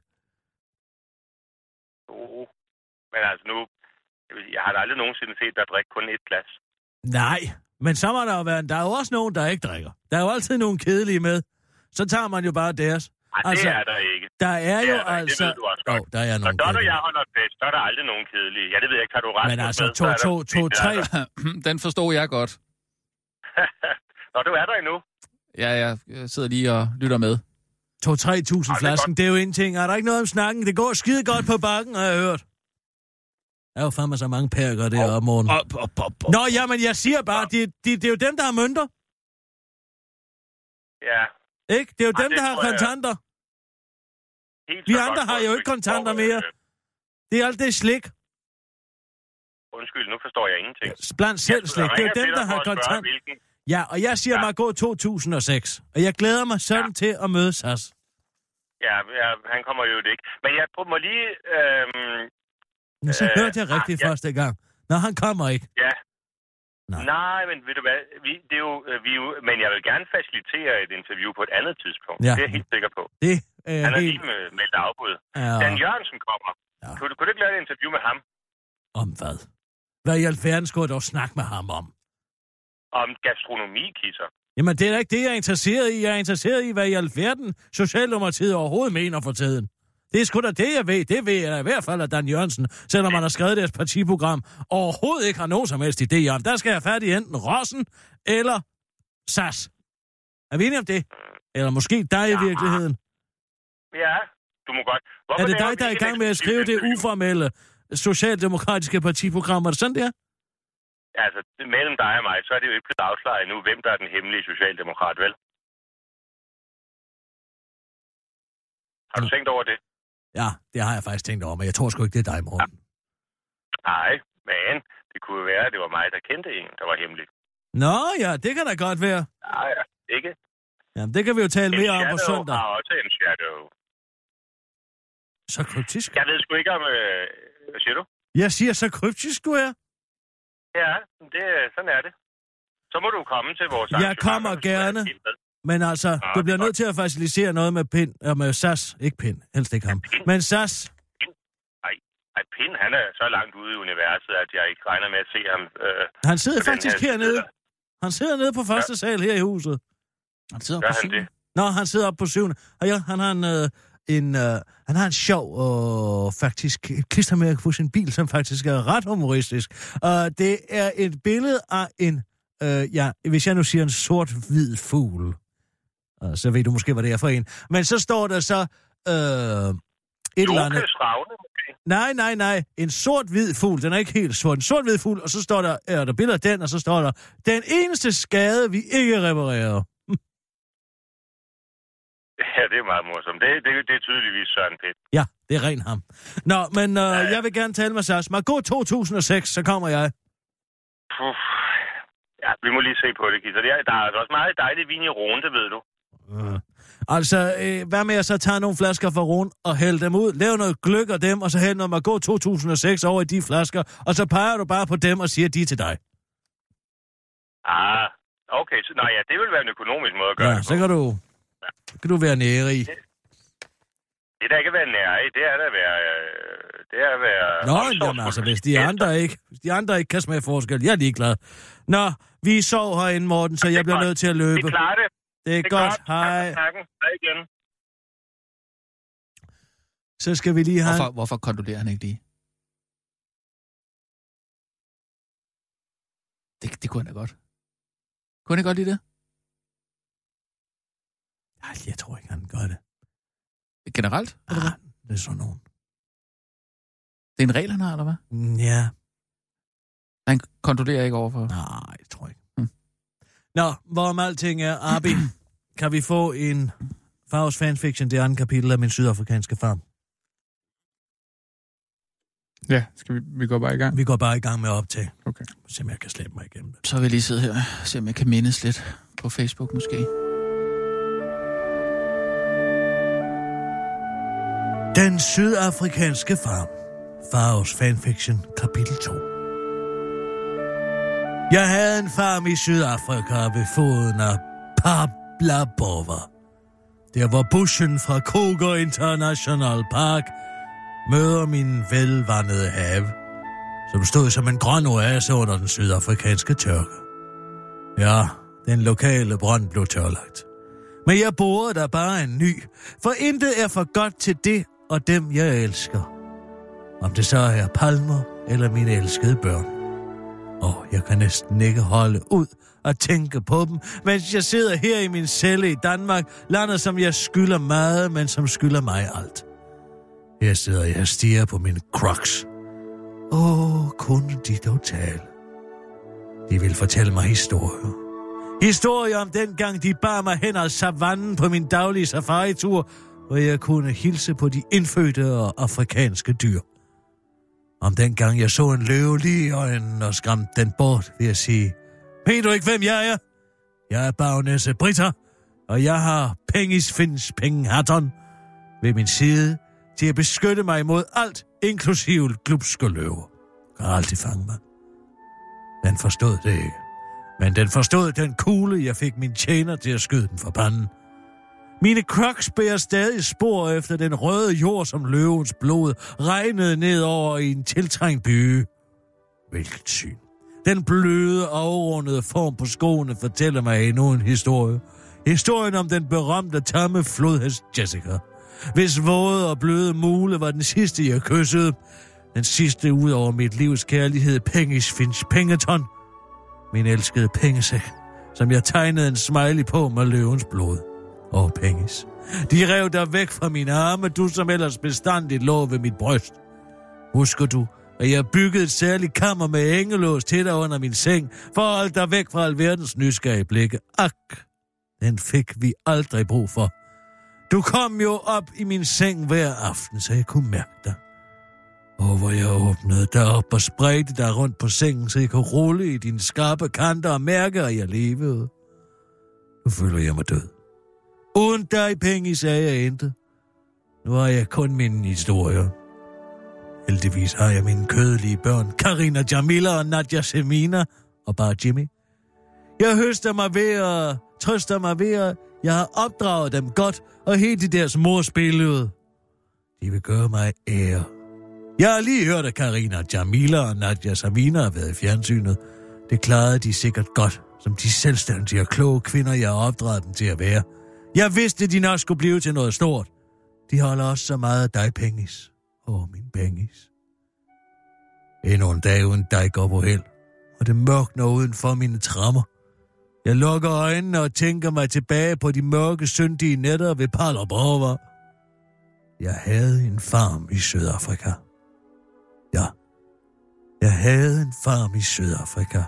oh. Men altså nu, jeg, vil sige, jeg har da aldrig nogensinde set dig drikke kun et glas. Nej, men så må der jo være... Der er jo også nogen, der ikke drikker. Der er jo altid nogen kedelige med. Så tager man jo bare deres. Nej, Altså, det er der ikke. Der er Det jo er der, altså... det ved du også godt. Jo, der er Når Dot og kedelige. jeg holder fest, så er der aldrig nogen kedelige. Ja, det ved jeg ikke, har du ret Men altså, to, to, to, tre... Den forstod jeg godt. Nå, du er der endnu. Ja, jeg jeg sidder lige og lytter med. 2-3.000 det er flasken, det er jo ingenting. Er der ikke noget om snakken? Det går skide godt på bakken, har jeg hørt. Der er jo fandme så mange perker deroppe, morgen. Op, op, op, op. Nå, jamen, jeg siger bare, det, det, det er jo dem, der har mønter, Ja, ikke? Det er jo Ej, dem, der har jeg. kontanter. helt Vi andre har jo ikke kontanter mere. Det er alt det slik. Undskyld, nu forstår jeg ingenting. Blandt selv slik. Det er dem, der har kontanter. Hvilken... Ja, og jeg siger Ja. mig gå 2006. Og jeg glæder mig sådan til at møde SAS. Ja, ja, han kommer jo ikke. Men jeg prøver må lige... Øhm, Men så Øh, hørte jeg rigtigt ah, ja. første gang. Nå, han kommer ikke. ja. Nej. Nej, men ved du hvad, vi, det er jo, øh, vi er jo, men jeg vil gerne facilitere et interview på et andet tidspunkt. Ja. Det er jeg helt sikker på. Det er Han er helt... lige med, meldt afbud. Ja, Dan Jørgensen kommer. Ja. Kunne, du- kunne du ikke lave et interview med ham om hvad? Hvad i alverden skulle jeg dog snakke med ham om? om gastronomi, kisser? Jamen, det er da ikke det, jeg er interesseret i. Jeg er interesseret i, hvad i alverden Socialdemokratiet overhovedet mener for tiden. Det er sgu da det, jeg ved. Det ved jeg i hvert fald, at Dan Jørgensen, selvom man har skrevet deres partiprogram, overhovedet ikke har nogen som helst idé om. Der skal jeg fat i enten Rossen eller SAS. Er vi enige om det? Eller måske dig i Ja. virkeligheden. Ja, du må godt. Hvorfor Er det dig, der er i gang med at skrive det uformelle socialdemokratiske partiprogram? Er det sådan, det er? Altså, mellem dig og mig, så er det jo ikke blevet afslaget endnu, hvem der er den hemmelige socialdemokrat, vel? Har du tænkt over det? Ja, det har jeg faktisk tænkt over, men jeg tror sgu ikke, det er dig, morgen. Nej, men det kunne jo være, at det var mig, der kendte en, der var hemmelig. Nå ja, det kan da godt være. Ja, ja, ikke? Jamen, det kan vi jo tale En mere om på søndag. har også en shadow. Så kryptisk? Jeg ved sgu ikke om... Øh, hvad siger du? Jeg siger så kryptisk, du er. Ja, det, sådan er det. Så må du komme til vores Jeg kommer er gerne. Men altså, Nå, du bliver er nødt til at facilitere noget med Pind, og med SAS. Ikke Pind, helst ikke ham. Men SAS, Ej, Pind, han er så langt ude i universet, at jeg ikke regner med at se ham. Øh, han sidder faktisk her hernede. Han sidder nede på første sal her i huset. Han sidder Gør på han syv. det? Nå, han sidder oppe på syvende. Og ja, han har en, øh, en, øh, han har en sjov og faktisk et klistermærke på sin bil, som faktisk er ret humoristisk. Og det er et billede af en, øh, ja, hvis jeg nu siger en sort-hvid fugl, og så ved du måske, hvad det er for en. Men så står der så øh, et eller andet. Nej, nej, nej. En sort-hvid fugl. Den er ikke helt sort. En sort-hvid fugl, og så står der, er der billeder af den, og så står der, den eneste skade, vi ikke reparerer. Ja, det er meget morsomt. Det, det, det er tydeligvis Søren Pind. Ja, det er ren ham. Nå, men øh, jeg vil gerne tale med Sars. Mig gå 2006, så kommer jeg. Puh. Ja, vi må lige se på det, Kisser. Der, der er altså også meget dejlig vin i Rhone, det ved du. Øh. Altså, øh, hvad med at så tage nogle flasker fra Rune og hælde dem ud, lave noget gløk af dem, og så hælde noget Margot 2006 over i de flasker, og så peger du bare på dem og siger, de er til dig. Ah, okay. Så, nej, ja, det vil være en økonomisk måde at gøre Ja, det så på. kan du, så kan du være nære i. Det der ikke at være nær i, det er da at være... Øh, det er at være... Nå, jamen altså, hvis de andre ikke, hvis de andre ikke kan smage forskel, jeg er ligeglad. Nå, vi sov herinde, Morten, så Det jeg bliver godt. nødt til at løbe. Vi klarer det. Det er Det er godt, godt. hej. Tak. Hej igen. Så skal vi lige have... Hvorfor, hvorfor kondolerer han ikke lige? Det, det kunne han da godt. Kunne han ikke godt lide det? Ej, Jeg tror ikke, han gør det. Generelt? Eller hvad? Ah, det er sådan nogen. Det er en regel, han har, eller hvad? Mm, Ja, Han kondolerer ikke overfor... nej, det tror jeg ikke. Hmm. Nå, hvorom alting er, Abi, kan vi få en Faust fanfiction, det andet kapitel af min sydafrikanske farm? Ja, skal vi, vi går bare i gang? Vi går bare i gang med at optage. Okay. Se om jeg kan slæbe mig igennem det. Så vil jeg lige sidde her og se, om jeg kan mindes lidt på Facebook måske. Den sydafrikanske farm. Faros fanfiction, kapitel 2. Jeg havde en farm i Sydafrika ved foden af Pablabova. Der var buschen fra Kruger International Park møder min velvandede have, som stod som en grøn oase under den sydafrikanske tørke. Ja, den lokale brønd blev tørlagt. Men jeg boede der bare en ny, for intet er for godt til det og dem, jeg elsker. Om det så er palmer eller mine elskede børn. Og jeg kan næsten ikke holde ud at tænke på dem, mens jeg sidder her i min celle i Danmark, landet som jeg skylder meget, men som skylder mig alt. Her sidder jeg og stiger på mine crocs. Åh, kunne de dog tale. De vil fortælle mig historier. Historier om dengang de bar mig hen ad savannen på min daglige safaritur, hvor jeg kunne hilse på de indfødte og afrikanske dyr. Om den gang jeg så en løve lige i øjnene og skræmte den bort vil jeg sige, ved du ikke, hvem jeg er? Jeg er bagnæsse Britta, og jeg har Pengis Fins Penge ved min side til at beskytte mig imod alt, inklusive glupske løve. Kan aldrig fange mig. Den forstod det ikke. Men den forstod den kugle, jeg fik min tjener til at skyde den for panden. Mine crocs bærer stadig spor efter den røde jord, som løvens blod regnede ned over i en tiltrængt by. Hvilket syn. Den bløde, afrundede form på skoene fortæller mig endnu en historie. Historien om den berømte tamme flodhest Jessica. Hvis våde og bløde mule var den sidste, jeg kyssede. Den sidste ud over mit livs kærlighed, Pengis Finch Pengeton. Min elskede pengesæk, som jeg tegnede en smiley på med løvens blod. Åh, Pengis. De rev dig væk fra mine arme, du som ellers bestandigt lå ved mit bryst. Husker du, at jeg byggede et særligt kammer med engelås til dig under min seng, for at holde dig væk fra alverdens nysgerrige blikke. Ak, den fik vi aldrig brug for. Du kom jo op i min seng hver aften, så jeg kunne mærke dig. Og hvor jeg åbnede dig op og spredte dig rundt på sengen, så jeg kunne rulle i dine skarpe kanter og mærke, at jeg levede. Nu føler jeg mig død. Uden dig, penge, sagde jeg intet. Nu har jeg kun mine historier. Heldigvis har jeg mine kødelige børn, Karina Jamila og Nadja Semina, og bare Jimmy. Jeg høster mig ved at trøster mig ved at jeg har opdraget dem godt, og helt i deres mors billede. De vil gøre mig ære. Jeg har lige hørt, at Karina Jamila og Nadja Samina har været i fjernsynet. Det klarede de sikkert godt, som de selvstændige og kloge kvinder, jeg har opdraget dem til at være. Jeg vidste, de nok skulle blive til noget stort. De holder også så meget af dig, Pengis. Åh, min Pengis. Endnu en dag uden dig går på held, og det mørkner uden for mine trammer. Jeg lukker øjnene og tænker mig tilbage på de mørke, syndige nætter ved Palabova. Jeg havde en farm i Sydafrika. Ja, jeg havde en farm i Sydafrika,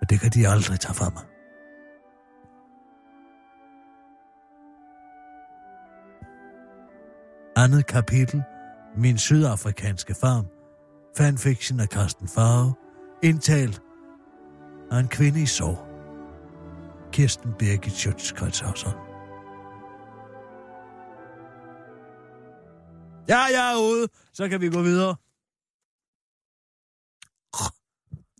og det kan de aldrig tage fra mig. Andet kapitel. Min sydafrikanske farm. Fanfiction af Carsten Farve. Indtalt af en kvinde i sorg. Kirsten Birgit Schøtz-Krets Ja, jeg er ude. Så kan vi gå videre.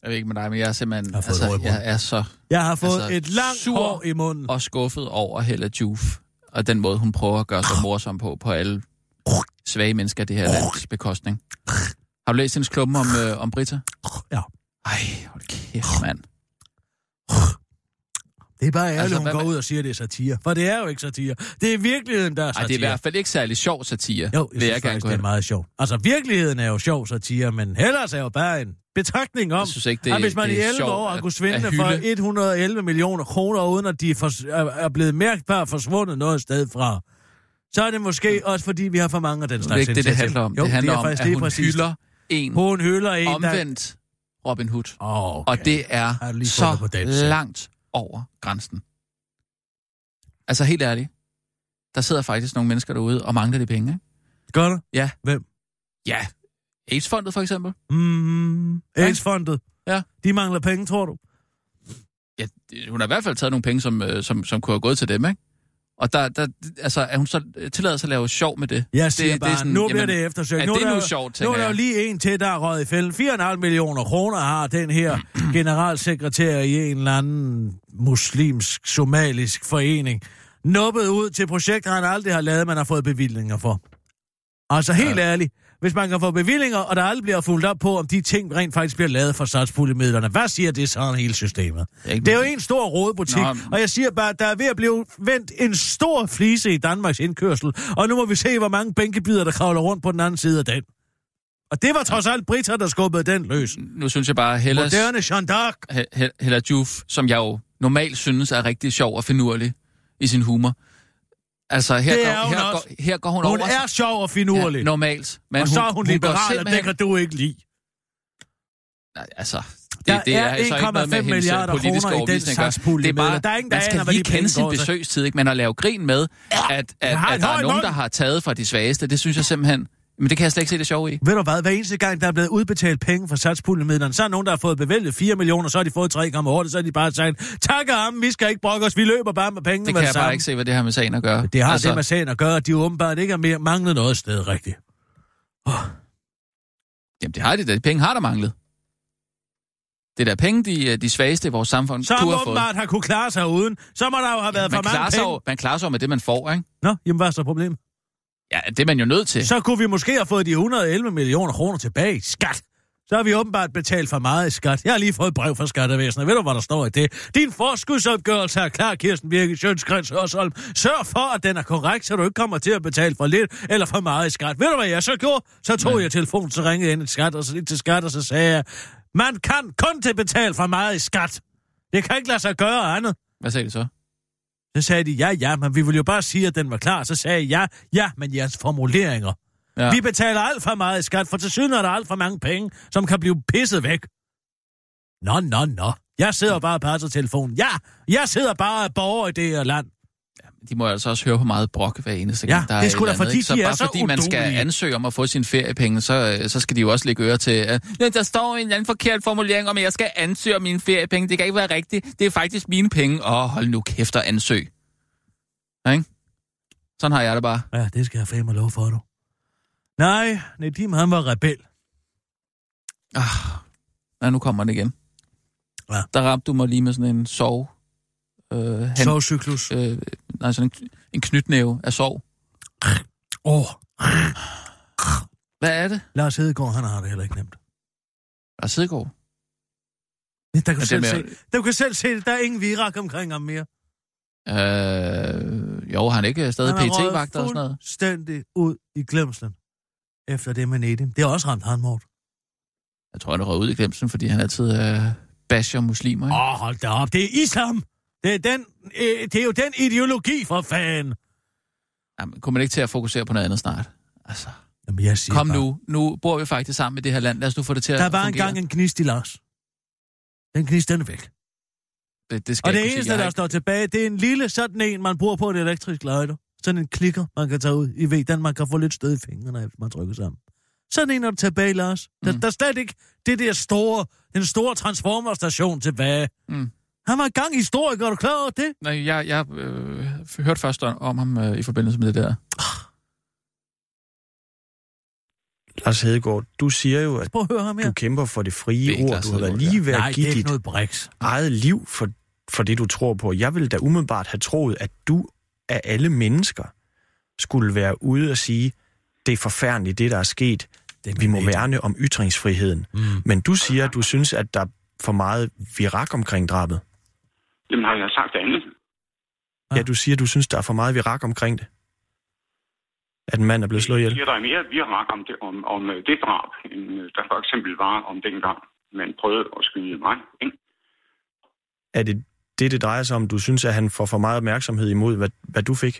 Jeg ved ikke med dig, men jeg er simpelthen... Jeg har fået altså, jeg er så Jeg har fået Altså, et langt sur hår i munden. og skuffet over Hella Juf, og den måde, hun prøver at gøre sig morsom på, på alle svage mennesker af det her lands bekostning. Har du læst hendes klumme om, øh, om Britta? Ja. Ej, hold kæft, mand. Det er bare ærgerligt, Altså, hun hvad går ud og siger, at det er satire. For det er jo ikke satire. Det er virkeligheden, der er Ej, satire. det er i hvert fald ikke særlig sjov satire. Jo, jeg vil synes faktisk, det er meget sjovt. Altså, virkeligheden er jo sjov satire, men ellers er jo bare en betragtning om, Jeg synes ikke, det, at hvis man det i er 11 sjovt år har kunnet svindle for hylde. 111 millioner kroner, uden at de er, for, er, er blevet mærkbart forsvundet noget sted fra, så er det måske også, fordi vi har for mange af den Det er slags ikke det, det handler om. Jo, det handler er om, at hun præcis hylder en Hun hylder en, der... omvendt Robin Hood. Oh, okay. Og det er lige på så den sag. langt over grænsen. Altså helt ærligt. Der sidder faktisk nogle mennesker derude og mangler de penge. Ikke? Gør det? Ja. Hvem? Ja. AIDS-fondet for eksempel. Mm, AIDS-fondet. Ja. De mangler penge, tror du? Ja, det- hun har i hvert fald taget nogle penge, som, øh, som, som kunne have gået til dem, ikke? Og der, der, altså, er hun så tillader sig at lave sjov med det? Jeg siger det, bare, sådan, nu bliver jamen, det eftersøgt. Er nu det der nu jo- sjovt, Nu er der jo lige en til, der er røget i fælden. 4,5 millioner kroner har den her generalsekretær i en eller anden muslimsk, somalisk forening nuppet ud til projekter, han aldrig har lavet, man har fået bevillinger for. Altså helt ja. ærligt, hvis man kan få bevillinger, og der aldrig bliver fuldt op på, om de ting rent faktisk bliver lavet for satspuljemidlerne. Hvad siger det så om hele systemet? ikke Det er jo en stor rådebutik, Nå, og jeg siger bare, at der er ved at blive vendt en stor flise i Danmarks indkørsel, og nu må vi se, hvor mange bænkebider, der kravler rundt på den anden side af den. Og det var trods alt Britta, der skubbede den løs. Nu synes jeg bare, Hellas, Moderne Jeanne d'Arc. He- He- Hella Juf, som jeg jo normalt synes er rigtig sjov og finurlig i sin humor. Altså, her, Det går, er hun her, også. går, her går hun, Hun over... er sjov og finurlig. Ja, normalt. Men og så er hun, går liberal, og det simpelthen- kan du ikke lide. Nej, altså, det, Der det er, er altså ikke noget med 1,5 hendes øh, milliarder politiske kroner i den at satspulje Det er bare. Der er ingen, der man skal aner, lige kende sin besøgstid, ikke? Men at lave grin med, at, at, har at en der er nogen, der har taget fra de svageste, det synes jeg simpelthen... Men det kan jeg slet ikke se det sjove i. Ved du hvad, hver eneste gang, der er blevet udbetalt penge fra satspuljemidlerne, så er nogen, der har fået bevilget 4 millioner, så har de fået 3,8, så har de bare sagt, tak ham, vi skal ikke brokke os, vi løber bare med pengene Det kan jeg bare samme." ikke se, hvad det har med sagen at gøre. Det har altså, det med sagen at gøre, at de åbenbart ikke er mere manglet noget sted rigtigt. Jamen, det har de da. De penge har der manglet. Det er der penge, de, de svageste i vores samfund Så kunne have fået. åbenbart have kunne klare sig uden. Så må der jo have været man, for mange sig penge. jo, man klarer sig jo med det, man får, ikke? Nå, jamen hvad er så problemet? Ja, det er man jo nødt til. Så kunne vi måske have fået de 111 millioner kroner tilbage i skat. Så har vi åbenbart betalt for meget i skat. Jeg har lige fået et brev fra skattevæsenet. Ved du, hvad der står i det? Din forskudsopgørelse er klar, Kirsten Birke Sjønskreds Hørsholm. Sørg for, at den er korrekt, så du ikke kommer til at betale for lidt eller for meget i skat. Ved du, hvad jeg så gjorde? Så tog Nej. jeg telefonen, så ringede jeg ind til skat, og så, til skat, og så sagde jeg, man kan kun til betale for meget i skat. Det kan ikke lade sig gøre andet. Hvad sagde de så? Så sagde de, ja, ja, men vi ville jo bare sige, at den var klar. Så sagde jeg, ja, ja, men jeres formuleringer. Ja. Vi betaler alt for meget i skat, for til syden er der alt for mange penge, som kan blive pisset væk. Nå, nå, nå. Jeg sidder bare og passer telefonen. Ja, jeg sidder bare og borger i det her land. De må altså også høre på meget brok hver eneste Ja, gang, der det er et sgu da andet, fordi, så de er bare så fordi man skal ansøge om at få sine feriepenge, så, øh, så skal de jo også lægge øre til, at "Ja, der står en anden forkert formulering om, at jeg skal ansøge om mine feriepenge. Det kan ikke være rigtigt. Det er faktisk mine penge. Åh, hold nu kæft og ansøg. Ja, ikke? Sådan har jeg det bare. Ja, det skal jeg fandme lov for, du. Nej, Nedim, han var rebel. Ah, ja, nu kommer den igen. Ja. Der ramte du mig lige med sådan en sov. Øh, han, Sovcyklus. øh, nej, sådan en, en knytnæve af sov. Åh, oh, Hvad er det? Lars Hedegaard, han har det heller ikke nemt. Lars Hedegaard. Ja, Der kan, du selv med- se, der kan selv se det. Der er ingen virak omkring ham mere. Øh, jo, han er ikke stadig er røget PT-vagter og sådan noget. fuldstændig ud i glemslen. Efter det med Nedim. Det har også ramt han, Mort. Jeg tror, han er røget ud i glemsen, fordi han altid øh, basher muslimer. Åh, oh, hold da op. Det er islam. Det er, den, øh, det er jo den ideologi, for fanden. Jamen, kommer man ikke til at fokusere på noget andet snart? Altså, Jamen, jeg siger kom bare, nu. Nu bor vi faktisk sammen i det her land. Lad os nu få det til Der at var fungere. engang en gnist i Lars. Den gnist, den er væk. Det, det skal Og det ikke kunne eneste, sige. Der har står tilbage, det er en lille sådan en, man bruger på et elektrisk lighter. Sådan en klikker, man kan tage ud. I ved, den man kan få lidt stød i fingrene, hvis man trykker sammen. Sådan en er der tilbage, Lars. Der, Mm. der er slet ikke det der store, den store transformerstation tilbage. Mm. Han var engang historiker, er du klar over det? Nej, jeg, jeg øh, hørte først om ham øh, i forbindelse med det der. Lars Hedegaard, du siger jo, at Prøv at høre ham her. du kæmper for det Det frie ikke ord. Lars Du har været lige ved Nej, at det er give dit eget liv for, for det, du tror på. Jeg ville da umiddelbart have troet, at du af alle mennesker skulle være ude og sige, det er forfærdeligt, det der er sket. Det Vi må værne om ytringsfriheden. Mm. Men du siger, at du synes, at der er for meget virak omkring drabet. Jamen har jeg sagt andet? Ja, du siger, at du synes, der er for meget virak omkring det. At en mand er blevet slået ihjel. Jeg siger, der er mere virak om det, om, om øh, det drab, end øh, der for eksempel var om dengang, man prøvede at skyde mig. Ikke? Er det det, det drejer sig om? Du synes, at han får for meget opmærksomhed imod, hvad, hvad du fik?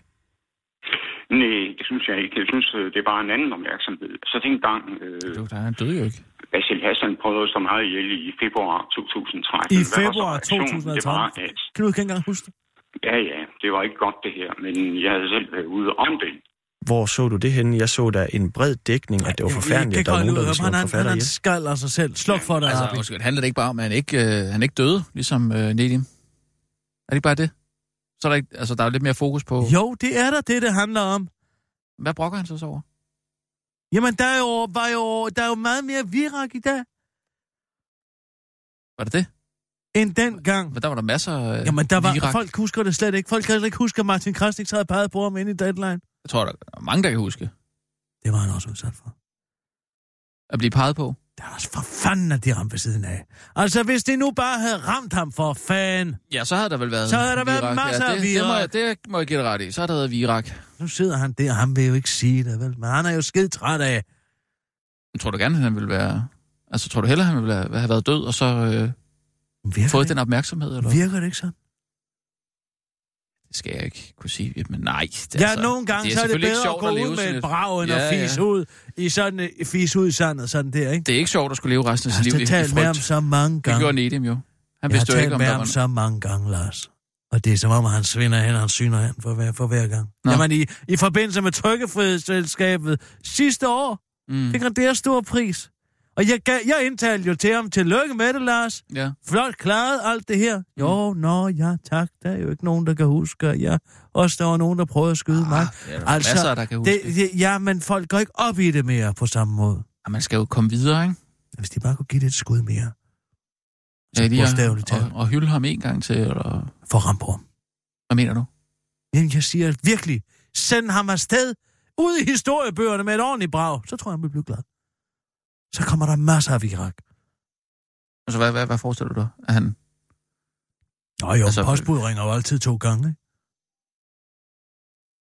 Nej, det synes jeg ikke. Jeg synes, øh, det var en anden opmærksomhed. Så dengang øh, Du, der, han døde jo ikke. Basil Hassan prøvede så meget ihjel i februar 2013. I februar reaktionen? Det var, 2013. at Kan du ikke engang huske det? ja, ja, det var ikke godt det her, men jeg havde selv været ude om det. Hvor så du det henne? Jeg så da en bred dækning, at det var forfærdeligt, at der var nogen, der ville slå han, han, han forfatter er en ihjel. skald af sig selv. Sluk for det, Altså, Arbi. undskyld, handler det ikke bare om, at han ikke, øh, han ikke døde, ligesom øh, Nedim? Er det ikke bare det? Så er der, ikke, altså, der er jo lidt mere fokus på... Jo, det er da det, det handler om. Hvad brokker han så så over? Jamen, der er jo, var jo, der er jo meget mere virak i dag, Var det det? end dengang. Men der var der masser af Jamen, der var, virak. folk husker det slet ikke. Folk kan ikke huske, at Martin Krasnik havde peget på ham inde i deadline. Jeg tror, der er mange, der kan huske. Det var han også udsat for. At blive peget på? Det er også for fanden, at de ramte ved siden af. Altså, hvis det nu bare havde ramt ham for fan. Ja, så havde der vel været Så havde der været virak. masser ja, af det, det, må virak. jeg, det må jeg give dig ret i. Så har der været virak. Nu sidder han der, han vil jo ikke sige det, vel? Men han er jo skide træt af. Men tror du gerne, han ville være... Altså, tror du hellere, han ville være, have været død, og så øh, Virker fået det, den opmærksomhed? Eller? virker det ikke sådan? Det skal jeg ikke kunne sige. Men nej. Det, Ja, altså, nogle gange det så er det bedre at sjovt gå leve ud med et brag, end Ja, at fise ja. ud i sådan fise ud i sandet, sådan der, ikke? Det er ikke sjovt at skulle leve resten af sit Jeg liv har i, i talt med ham frygt. så mange Det gange. gjorde Nedim jo. Han Jeg har talt ikke, om med ham så mange gange, Lars. Og det er som om, han svinder hen, han syner hen for hver, for hver gang. Nå. Jamen, i, i forbindelse med Trykkefrihedsselskabet sidste år, Mm. fik han det her stor pris. Og jeg, gav, jeg indtalte jo til ham, tillykke med det, Lars. Ja. Flot klaret alt det her. Jo, nå, ja, tak. Der er jo ikke nogen, der kan huske. at Jeg, også der var nogen, der prøvede at skyde mig. det er der masser, der kan huske. det, det, Ja, men folk går ikke op i det mere på samme måde. Ja, man skal jo komme videre, ikke? Hvis de bare kunne give det et skud mere. Ja, lige bogstaveligt og, og, hylde ham en gang til, eller... For ham. Hvad mener du? Jamen, jeg siger virkelig, send ham afsted ud i historiebøgerne med et ordentligt brag. Så tror jeg, han vil blive glad. Så kommer der masser af virak. Altså, hvad, hvad, hvad forestiller du dig? At han... Nå jo, Altså, postbud ringer jo altid to gange. Ikke?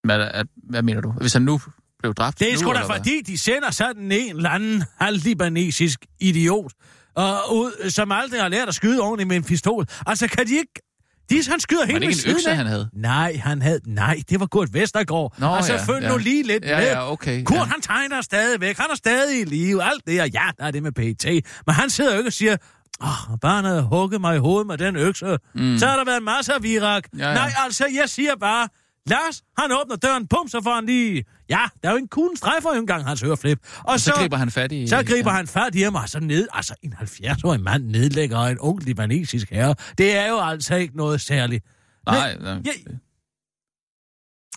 Hvad, hvad mener du? Hvis han nu blev dræbt Det er sgu da hvad? fordi, de sender sådan en eller anden halvlibanesisk idiot, og ud, som aldrig har lært at skyde ordentligt med en pistol. Altså, kan de ikke... De, han skyder helt ved ikke en siden økse, af. han havde? Nej, han havde... Nej, det var Kurt Vestergaard. Nå, altså, ja, følg ja. nu lige lidt Ja, med. ja, okay. Kurt, ja. han tegner stadigvæk. Han er stadig i live. Alt det her. Ja, der er det med PET. Men han sidder jo ikke og siger, Åh, oh, barnet havde hugget mig i hovedet med den økse. Mm. Så har der været masser af virak. Ja, ja. Nej, altså, jeg siger bare, Lars, han åbner døren, pum, så får han lige... Ja, der er jo en kuglen strejfer jo engang hans øreflip. Og, Og så, griber han fat i... så griber ja. han fat i ham, og så ned... Altså, en 70-årig mand nedlægger en ung libanesisk herre. Det er jo altså ikke noget særligt. Nej, nej. Ja,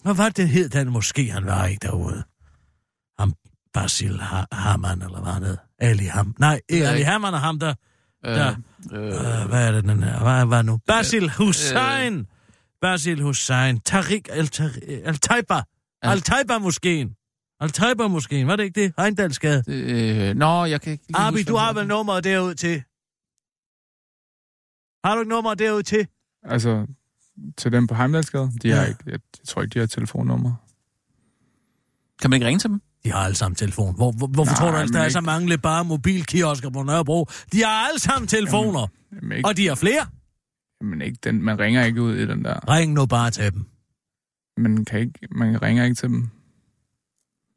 hvad var det hed, den måske han var ikke derude? Ham Basil ha- Hamann, eller hvad han hed? Ali Ham. Nej, ikke Ali ikke. Hamann og ham der... Øh, der øh, øh, hvad er det, den her? Hvad var nu? Basil Hussein. Basil Hussein. Tariq Al- Al-Taiba. Al-Taiba-moskeen. Al-Taiba-moskeen, var det ikke det? Heindalsgade. øh, nå, jeg kan ikke lige huske, du har vel nummeret derud til? Har du ikke nummeret derud til? Altså, til dem på Heimlandsgade, de har Ja. ikke, jeg, jeg tror ikke, de har telefonnummer. Kan man ikke ringe til dem? De har alle sammen telefon. Hvor, hvor, hvorfor Nej, tror du, at men der er ikke- så mange bare mobilkiosker på Nørrebro? De har alle sammen telefoner, Men ikke, og de har flere. Men ikke den, man ringer ikke ud i den der. Ring nu bare til dem. Man, kan ikke, man ringer ikke til dem.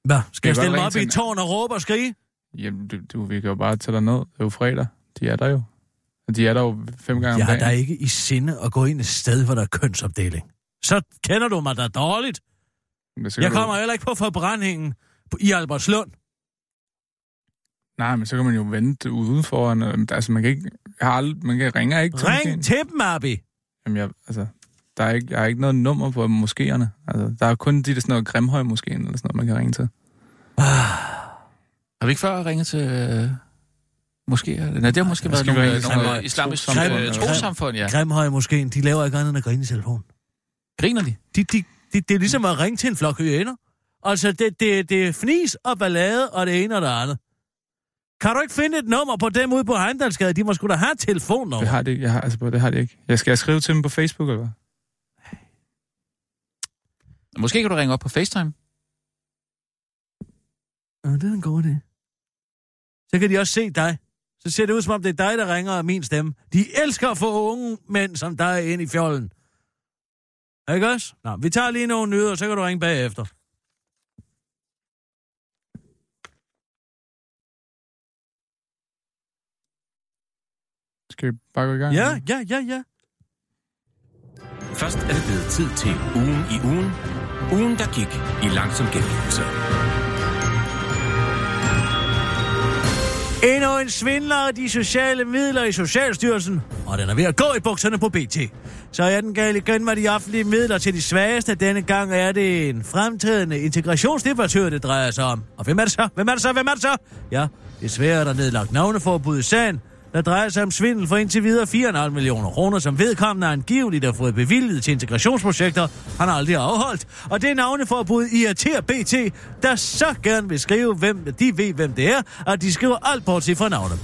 Hvad? Skal jeg godt stille mig op i et tårn og råbe og skrige? Jamen, du, du, vi kan jo bare tage dig ned. Det er jo fredag. De er der jo. De er der jo fem gange Jeg om dagen. da ikke i sinde at gå ind et sted, hvor der er kønsopdeling. Så kender du mig da dårligt. Jeg du- kommer heller ikke på forbrændingen på- i Albertslund. Nej, men så kan man jo vente ude foran. øh, Altså, man kan ikke... Jeg har aldrig, man kan ringer ikke til Ring moskeen. til dem, Abi. Jamen, jeg, altså, der er ikke, jeg har ikke noget nummer på moskéerne. Altså, der er kun de der sådan noget Grimhøj moskeen eller sådan noget, man kan ringe til. Har vi ikke før ringet til... Øh, måske... Nej, det har måske været nogle, øh, nogle øh, noget islamisk trossamfund, øh, trosamfund, ja. Grimhøj moskeen, de laver ikke andet end at grine i telefon. Griner de? De, de, de, det er ligesom at ringe til en flok hyæner. Altså, det, det, det er fnis og ballade og det ene og det andet. Kan du ikke finde et nummer på dem ude på Heimdalsgade? De må sgu da have et telefonnummer. Det har de, jeg har, altså, det har de ikke. Jeg skal jeg skrive til dem på Facebook, eller hvad? Måske kan du ringe op på FaceTime. Ja, det er en god idé. Så kan de også se dig. Så ser det ud, som om det er dig, der ringer af min stemme. De elsker at få unge mænd som dig ind i fjollen. Ikke også? Nå, vi tager lige nogle nyheder, så kan du ringe bagefter. Skal vi bare gå i gang? Ja, ja, ja, ja. Først er det blevet tid til ugen i ugen. Ugen, der gik i langsom gengivelse. Endnu en svindler af de sociale midler i Socialstyrelsen, og den er ved at gå i bukserne på BT. Så er den galt igen med de offentlige midler til de svageste. Denne gang er det en fremtrædende integrationsdebattør, det drejer sig om. Og hvem er det så? Hvem er det så? Hvem er det så? Ja, desværre er der nedlagt navneforbud i sagen, der drejer sig om svindel for indtil videre 4,5 millioner kroner, som vedkommende angiveligt har fået bevilget til integrationsprojekter, han aldrig har afholdt. Og det er navneforbud irriterer BT, der så gerne vil skrive, hvem de ved, hvem det er, og de skriver alt bortset fra navnet.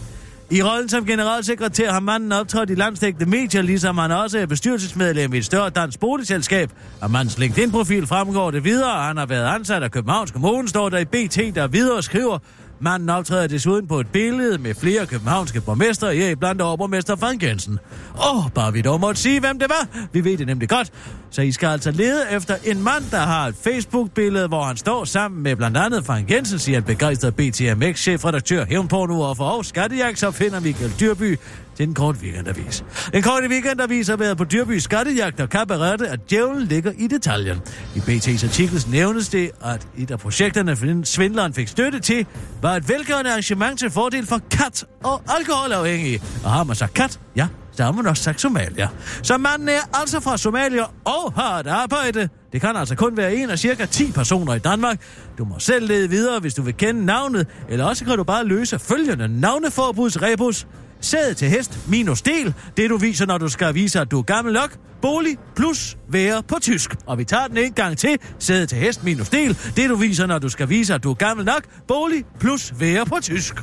I rollen som generalsekretær har manden optrådt i landstægte medier, ligesom han også er bestyrelsesmedlem i et større dansk boligselskab. Og mandens LinkedIn-profil fremgår det videre, han har været ansat af Københavns Kommune, står der i BT, der videre skriver, Manden optræder desuden på et billede med flere københavnske borgmestre, ja, blandt overborgmester Frank Jensen. Åh, oh, bare vi dog måtte sige, hvem det var. Vi ved det nemlig godt. Så I skal altså lede efter en mand, der har et Facebook-billede, hvor han står sammen med blandt andet Frank Jensen, siger en begejstret BTMX-chefredaktør, hævnporno og for og skattejagt, så finder Michael Dyrby til en kort weekendavis. En kort weekendavis har været på Dyrby skattejagt og kabarette, at djævlen ligger i detaljen. I BT's artikel nævnes det, at et af projekterne, svindleren fik støtte til, var et velgørende arrangement til fordel for kat og alkoholafhængige. Og har man så kat, ja, så har også sagt Somalia. Så manden er altså fra Somalia og har et arbejde. Det kan altså kun være en af cirka 10 personer i Danmark. Du må selv lede videre, hvis du vil kende navnet, eller også kan du bare løse følgende navneforbudsrebus. Sæde til hest minus del, det du viser, når du skal vise, at du er gammel nok. Bolig plus være på tysk. Og vi tager den en gang til. Sæde til hest minus del, det du viser, når du skal vise, at du er gammel nok. Bolig plus være på tysk.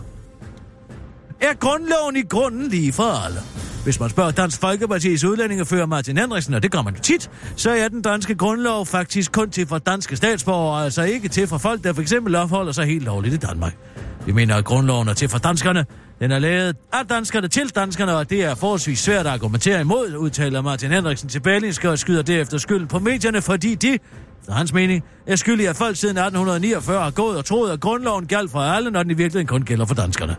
Er grundloven i grunden lige for alle? Hvis man spørger Dansk Folkeparti's udlændingefører Martin Henriksen, og det gør man jo tit, så er den danske grundlov faktisk kun til for danske statsborgere, altså ikke til for folk, der for eksempel opholder sig helt lovligt i Danmark. Vi mener, at grundloven er til for danskerne. Den er lavet af danskerne til danskerne, og det er forholdsvis svært at argumentere imod, udtaler Martin Henriksen til Berlingske og skyder derefter skylden på medierne, fordi de, efter hans mening, er skyldige, at folk siden 1849 har gået og troet, at grundloven galt for alle, når den i virkeligheden kun gælder for danskerne.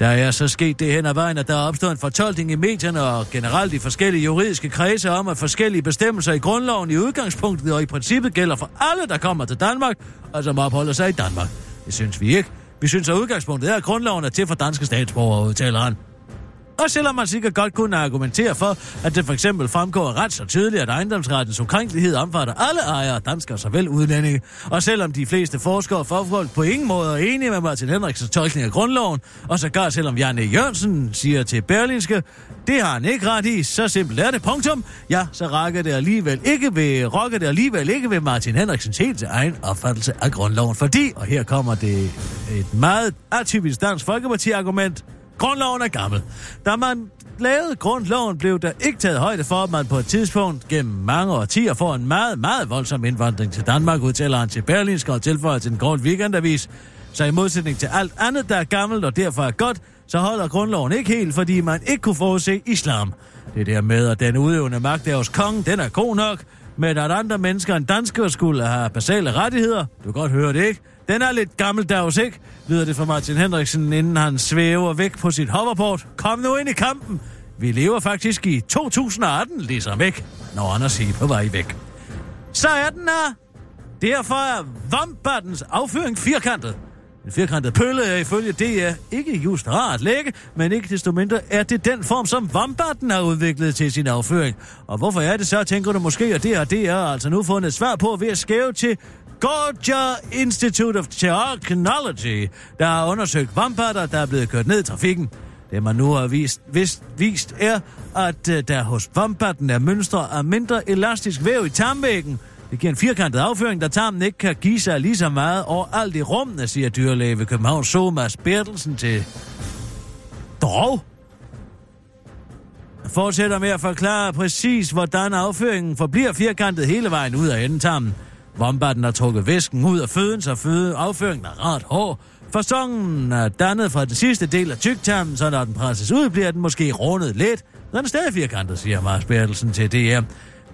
Der er så sket det hen ad vejen, at der er opstået en fortolkning i medierne og generelt i forskellige juridiske kredse om, at forskellige bestemmelser i grundloven i udgangspunktet og i princippet gælder for alle, der kommer til Danmark, og som opholder sig i Danmark. Det synes vi ikke. Vi synes, at udgangspunktet er, at grundloven er til for danske statsborgere, udtaler han. Og selvom man sikkert godt kunne argumentere for, at det for eksempel fremgår ret så tydeligt, at ejendomsrettens ukrænkelighed omfatter alle ejere, danskere såvel udlændinge, og selvom de fleste forskere og fagfolk på ingen måde er enige med Martin Henriksens tolkning af grundloven, og så gør selvom Janne Jørgensen siger til Berlinske, det har han ikke ret i, så simpelt er det, punktum, ja, så rækker det alligevel ikke ved, rokker det alligevel ikke ved Martin Henriksens helt egen opfattelse af grundloven, fordi, og her kommer det et meget atypisk dansk folkeparti-argument, Grundloven er gammel. Da man lavede grundloven, blev der ikke taget højde for, at man på et tidspunkt gennem mange årtier får en meget, meget voldsom indvandring til Danmark, udtaler han til Berlinsk og tilføjer til en kort weekendavis. Så i modsætning til alt andet, der er gammelt og derfor er godt, så holder grundloven ikke helt, fordi man ikke kunne forudse islam. Det der med, at den udøvende magt er hos kongen, den er god nok, men at andre mennesker end danskere skulle have basale rettigheder, du kan godt høre det ikke, den er lidt gammeldags, ikke? Lyder det fra Martin Henriksen, inden han svæver væk på sit hoverboard. Kom nu ind i kampen. Vi lever faktisk i 2018, ligesom væk, når Anders siger på vej væk. Så er den her. Derfor er Vambattens afføring firkantet. En firkantet pølle er ifølge DR ikke just rart lægge, men ikke desto mindre er det den form, som Vambatten har udviklet til sin afføring. Og hvorfor er det så, tænker du måske, at det har DR altså nu fundet svar på ved at skæve til Georgia Institute of Technology, der har undersøgt vamparter, der er blevet kørt ned i trafikken. Det man nu har vist, vist, vist er, at øh, der hos vamparten er mønstre af mindre elastisk væv i tarmvæggen. Det giver en firkantet afføring, der tarmen ikke kan give sig lige så meget over alt i rummene, siger dyrlæge ved København Somas Bertelsen til Drog. Fortsætter med at forklare præcis, hvordan afføringen forbliver firkantet hele vejen ud af endetarmen. Vombatten har trukket væsken ud af føden, så føde afføringen er ret hård. Fasongen er dannet fra den sidste del af tyktarmen, så når den presses ud, bliver den måske rundet lidt. Den er stadig firkantet, siger Mars Bertelsen til DR.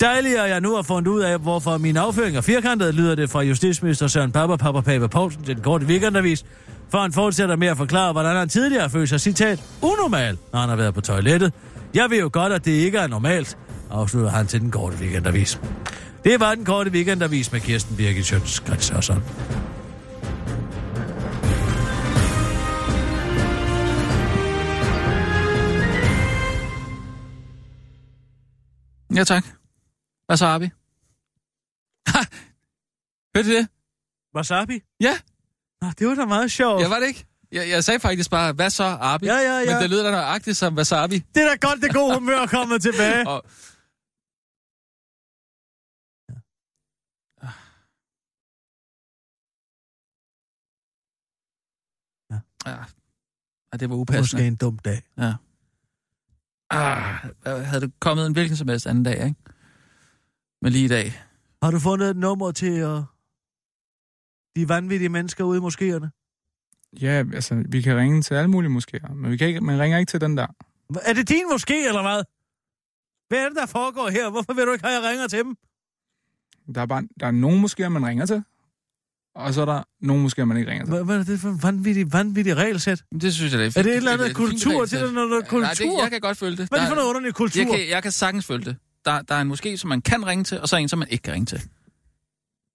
Dejligt, at jeg nu har fundet ud af, hvorfor min afføring er firkantet, lyder det fra justitsminister Søren Papa Papa Papa Poulsen til den korte weekendavis. For han fortsætter med at forklare, hvordan han tidligere har sig, citat, unormal, når han har været på toilettet. Jeg ved jo godt, at det ikke er normalt, afslutter han til den korte weekendavis. Det var den korte weekendavis med Kirsten Birgit Sjøns sådan. Ja, tak. Wasabi. Ha! Hørte du det? Wasabi? Ja. Nå, det var da meget sjovt. Ja, var det ikke? Jeg, jeg sagde faktisk bare, hvad så, Arbi? Ja, ja, ja. Men det lyder da nøjagtigt som wasabi. Det er da godt, det gode humør er kommet tilbage. Og, ja. ja, det var upassende. Måske en dum dag. Ja. Ah, havde det kommet en hvilken som helst anden dag, ikke? Men lige i dag. Har du fundet et nummer til uh, de vanvittige mennesker ude i moskéerne? Ja, altså, vi kan ringe til alle mulige moskéer, men vi kan ikke, man ringer ikke til den der. Er det din moské, eller hvad? Hvad er det, der foregår her? Hvorfor vil du ikke have, at jeg ringer til dem? Der er, bare, der er nogle moskéer, man ringer til, og så er der nogle moskéer, man ikke ringer til. Hvad, er det for en vanvittig, vanvittig regelsæt? Det synes jeg, det er fint. Er det et eller andet kultur det, er kultur? Nej, det, jeg kan godt følge det. Hvad er det for noget underlig kultur? Jeg kan, jeg kan sagtens følge det. Der, der er en måske, som man kan ringe til, og så en, som man ikke kan ringe til.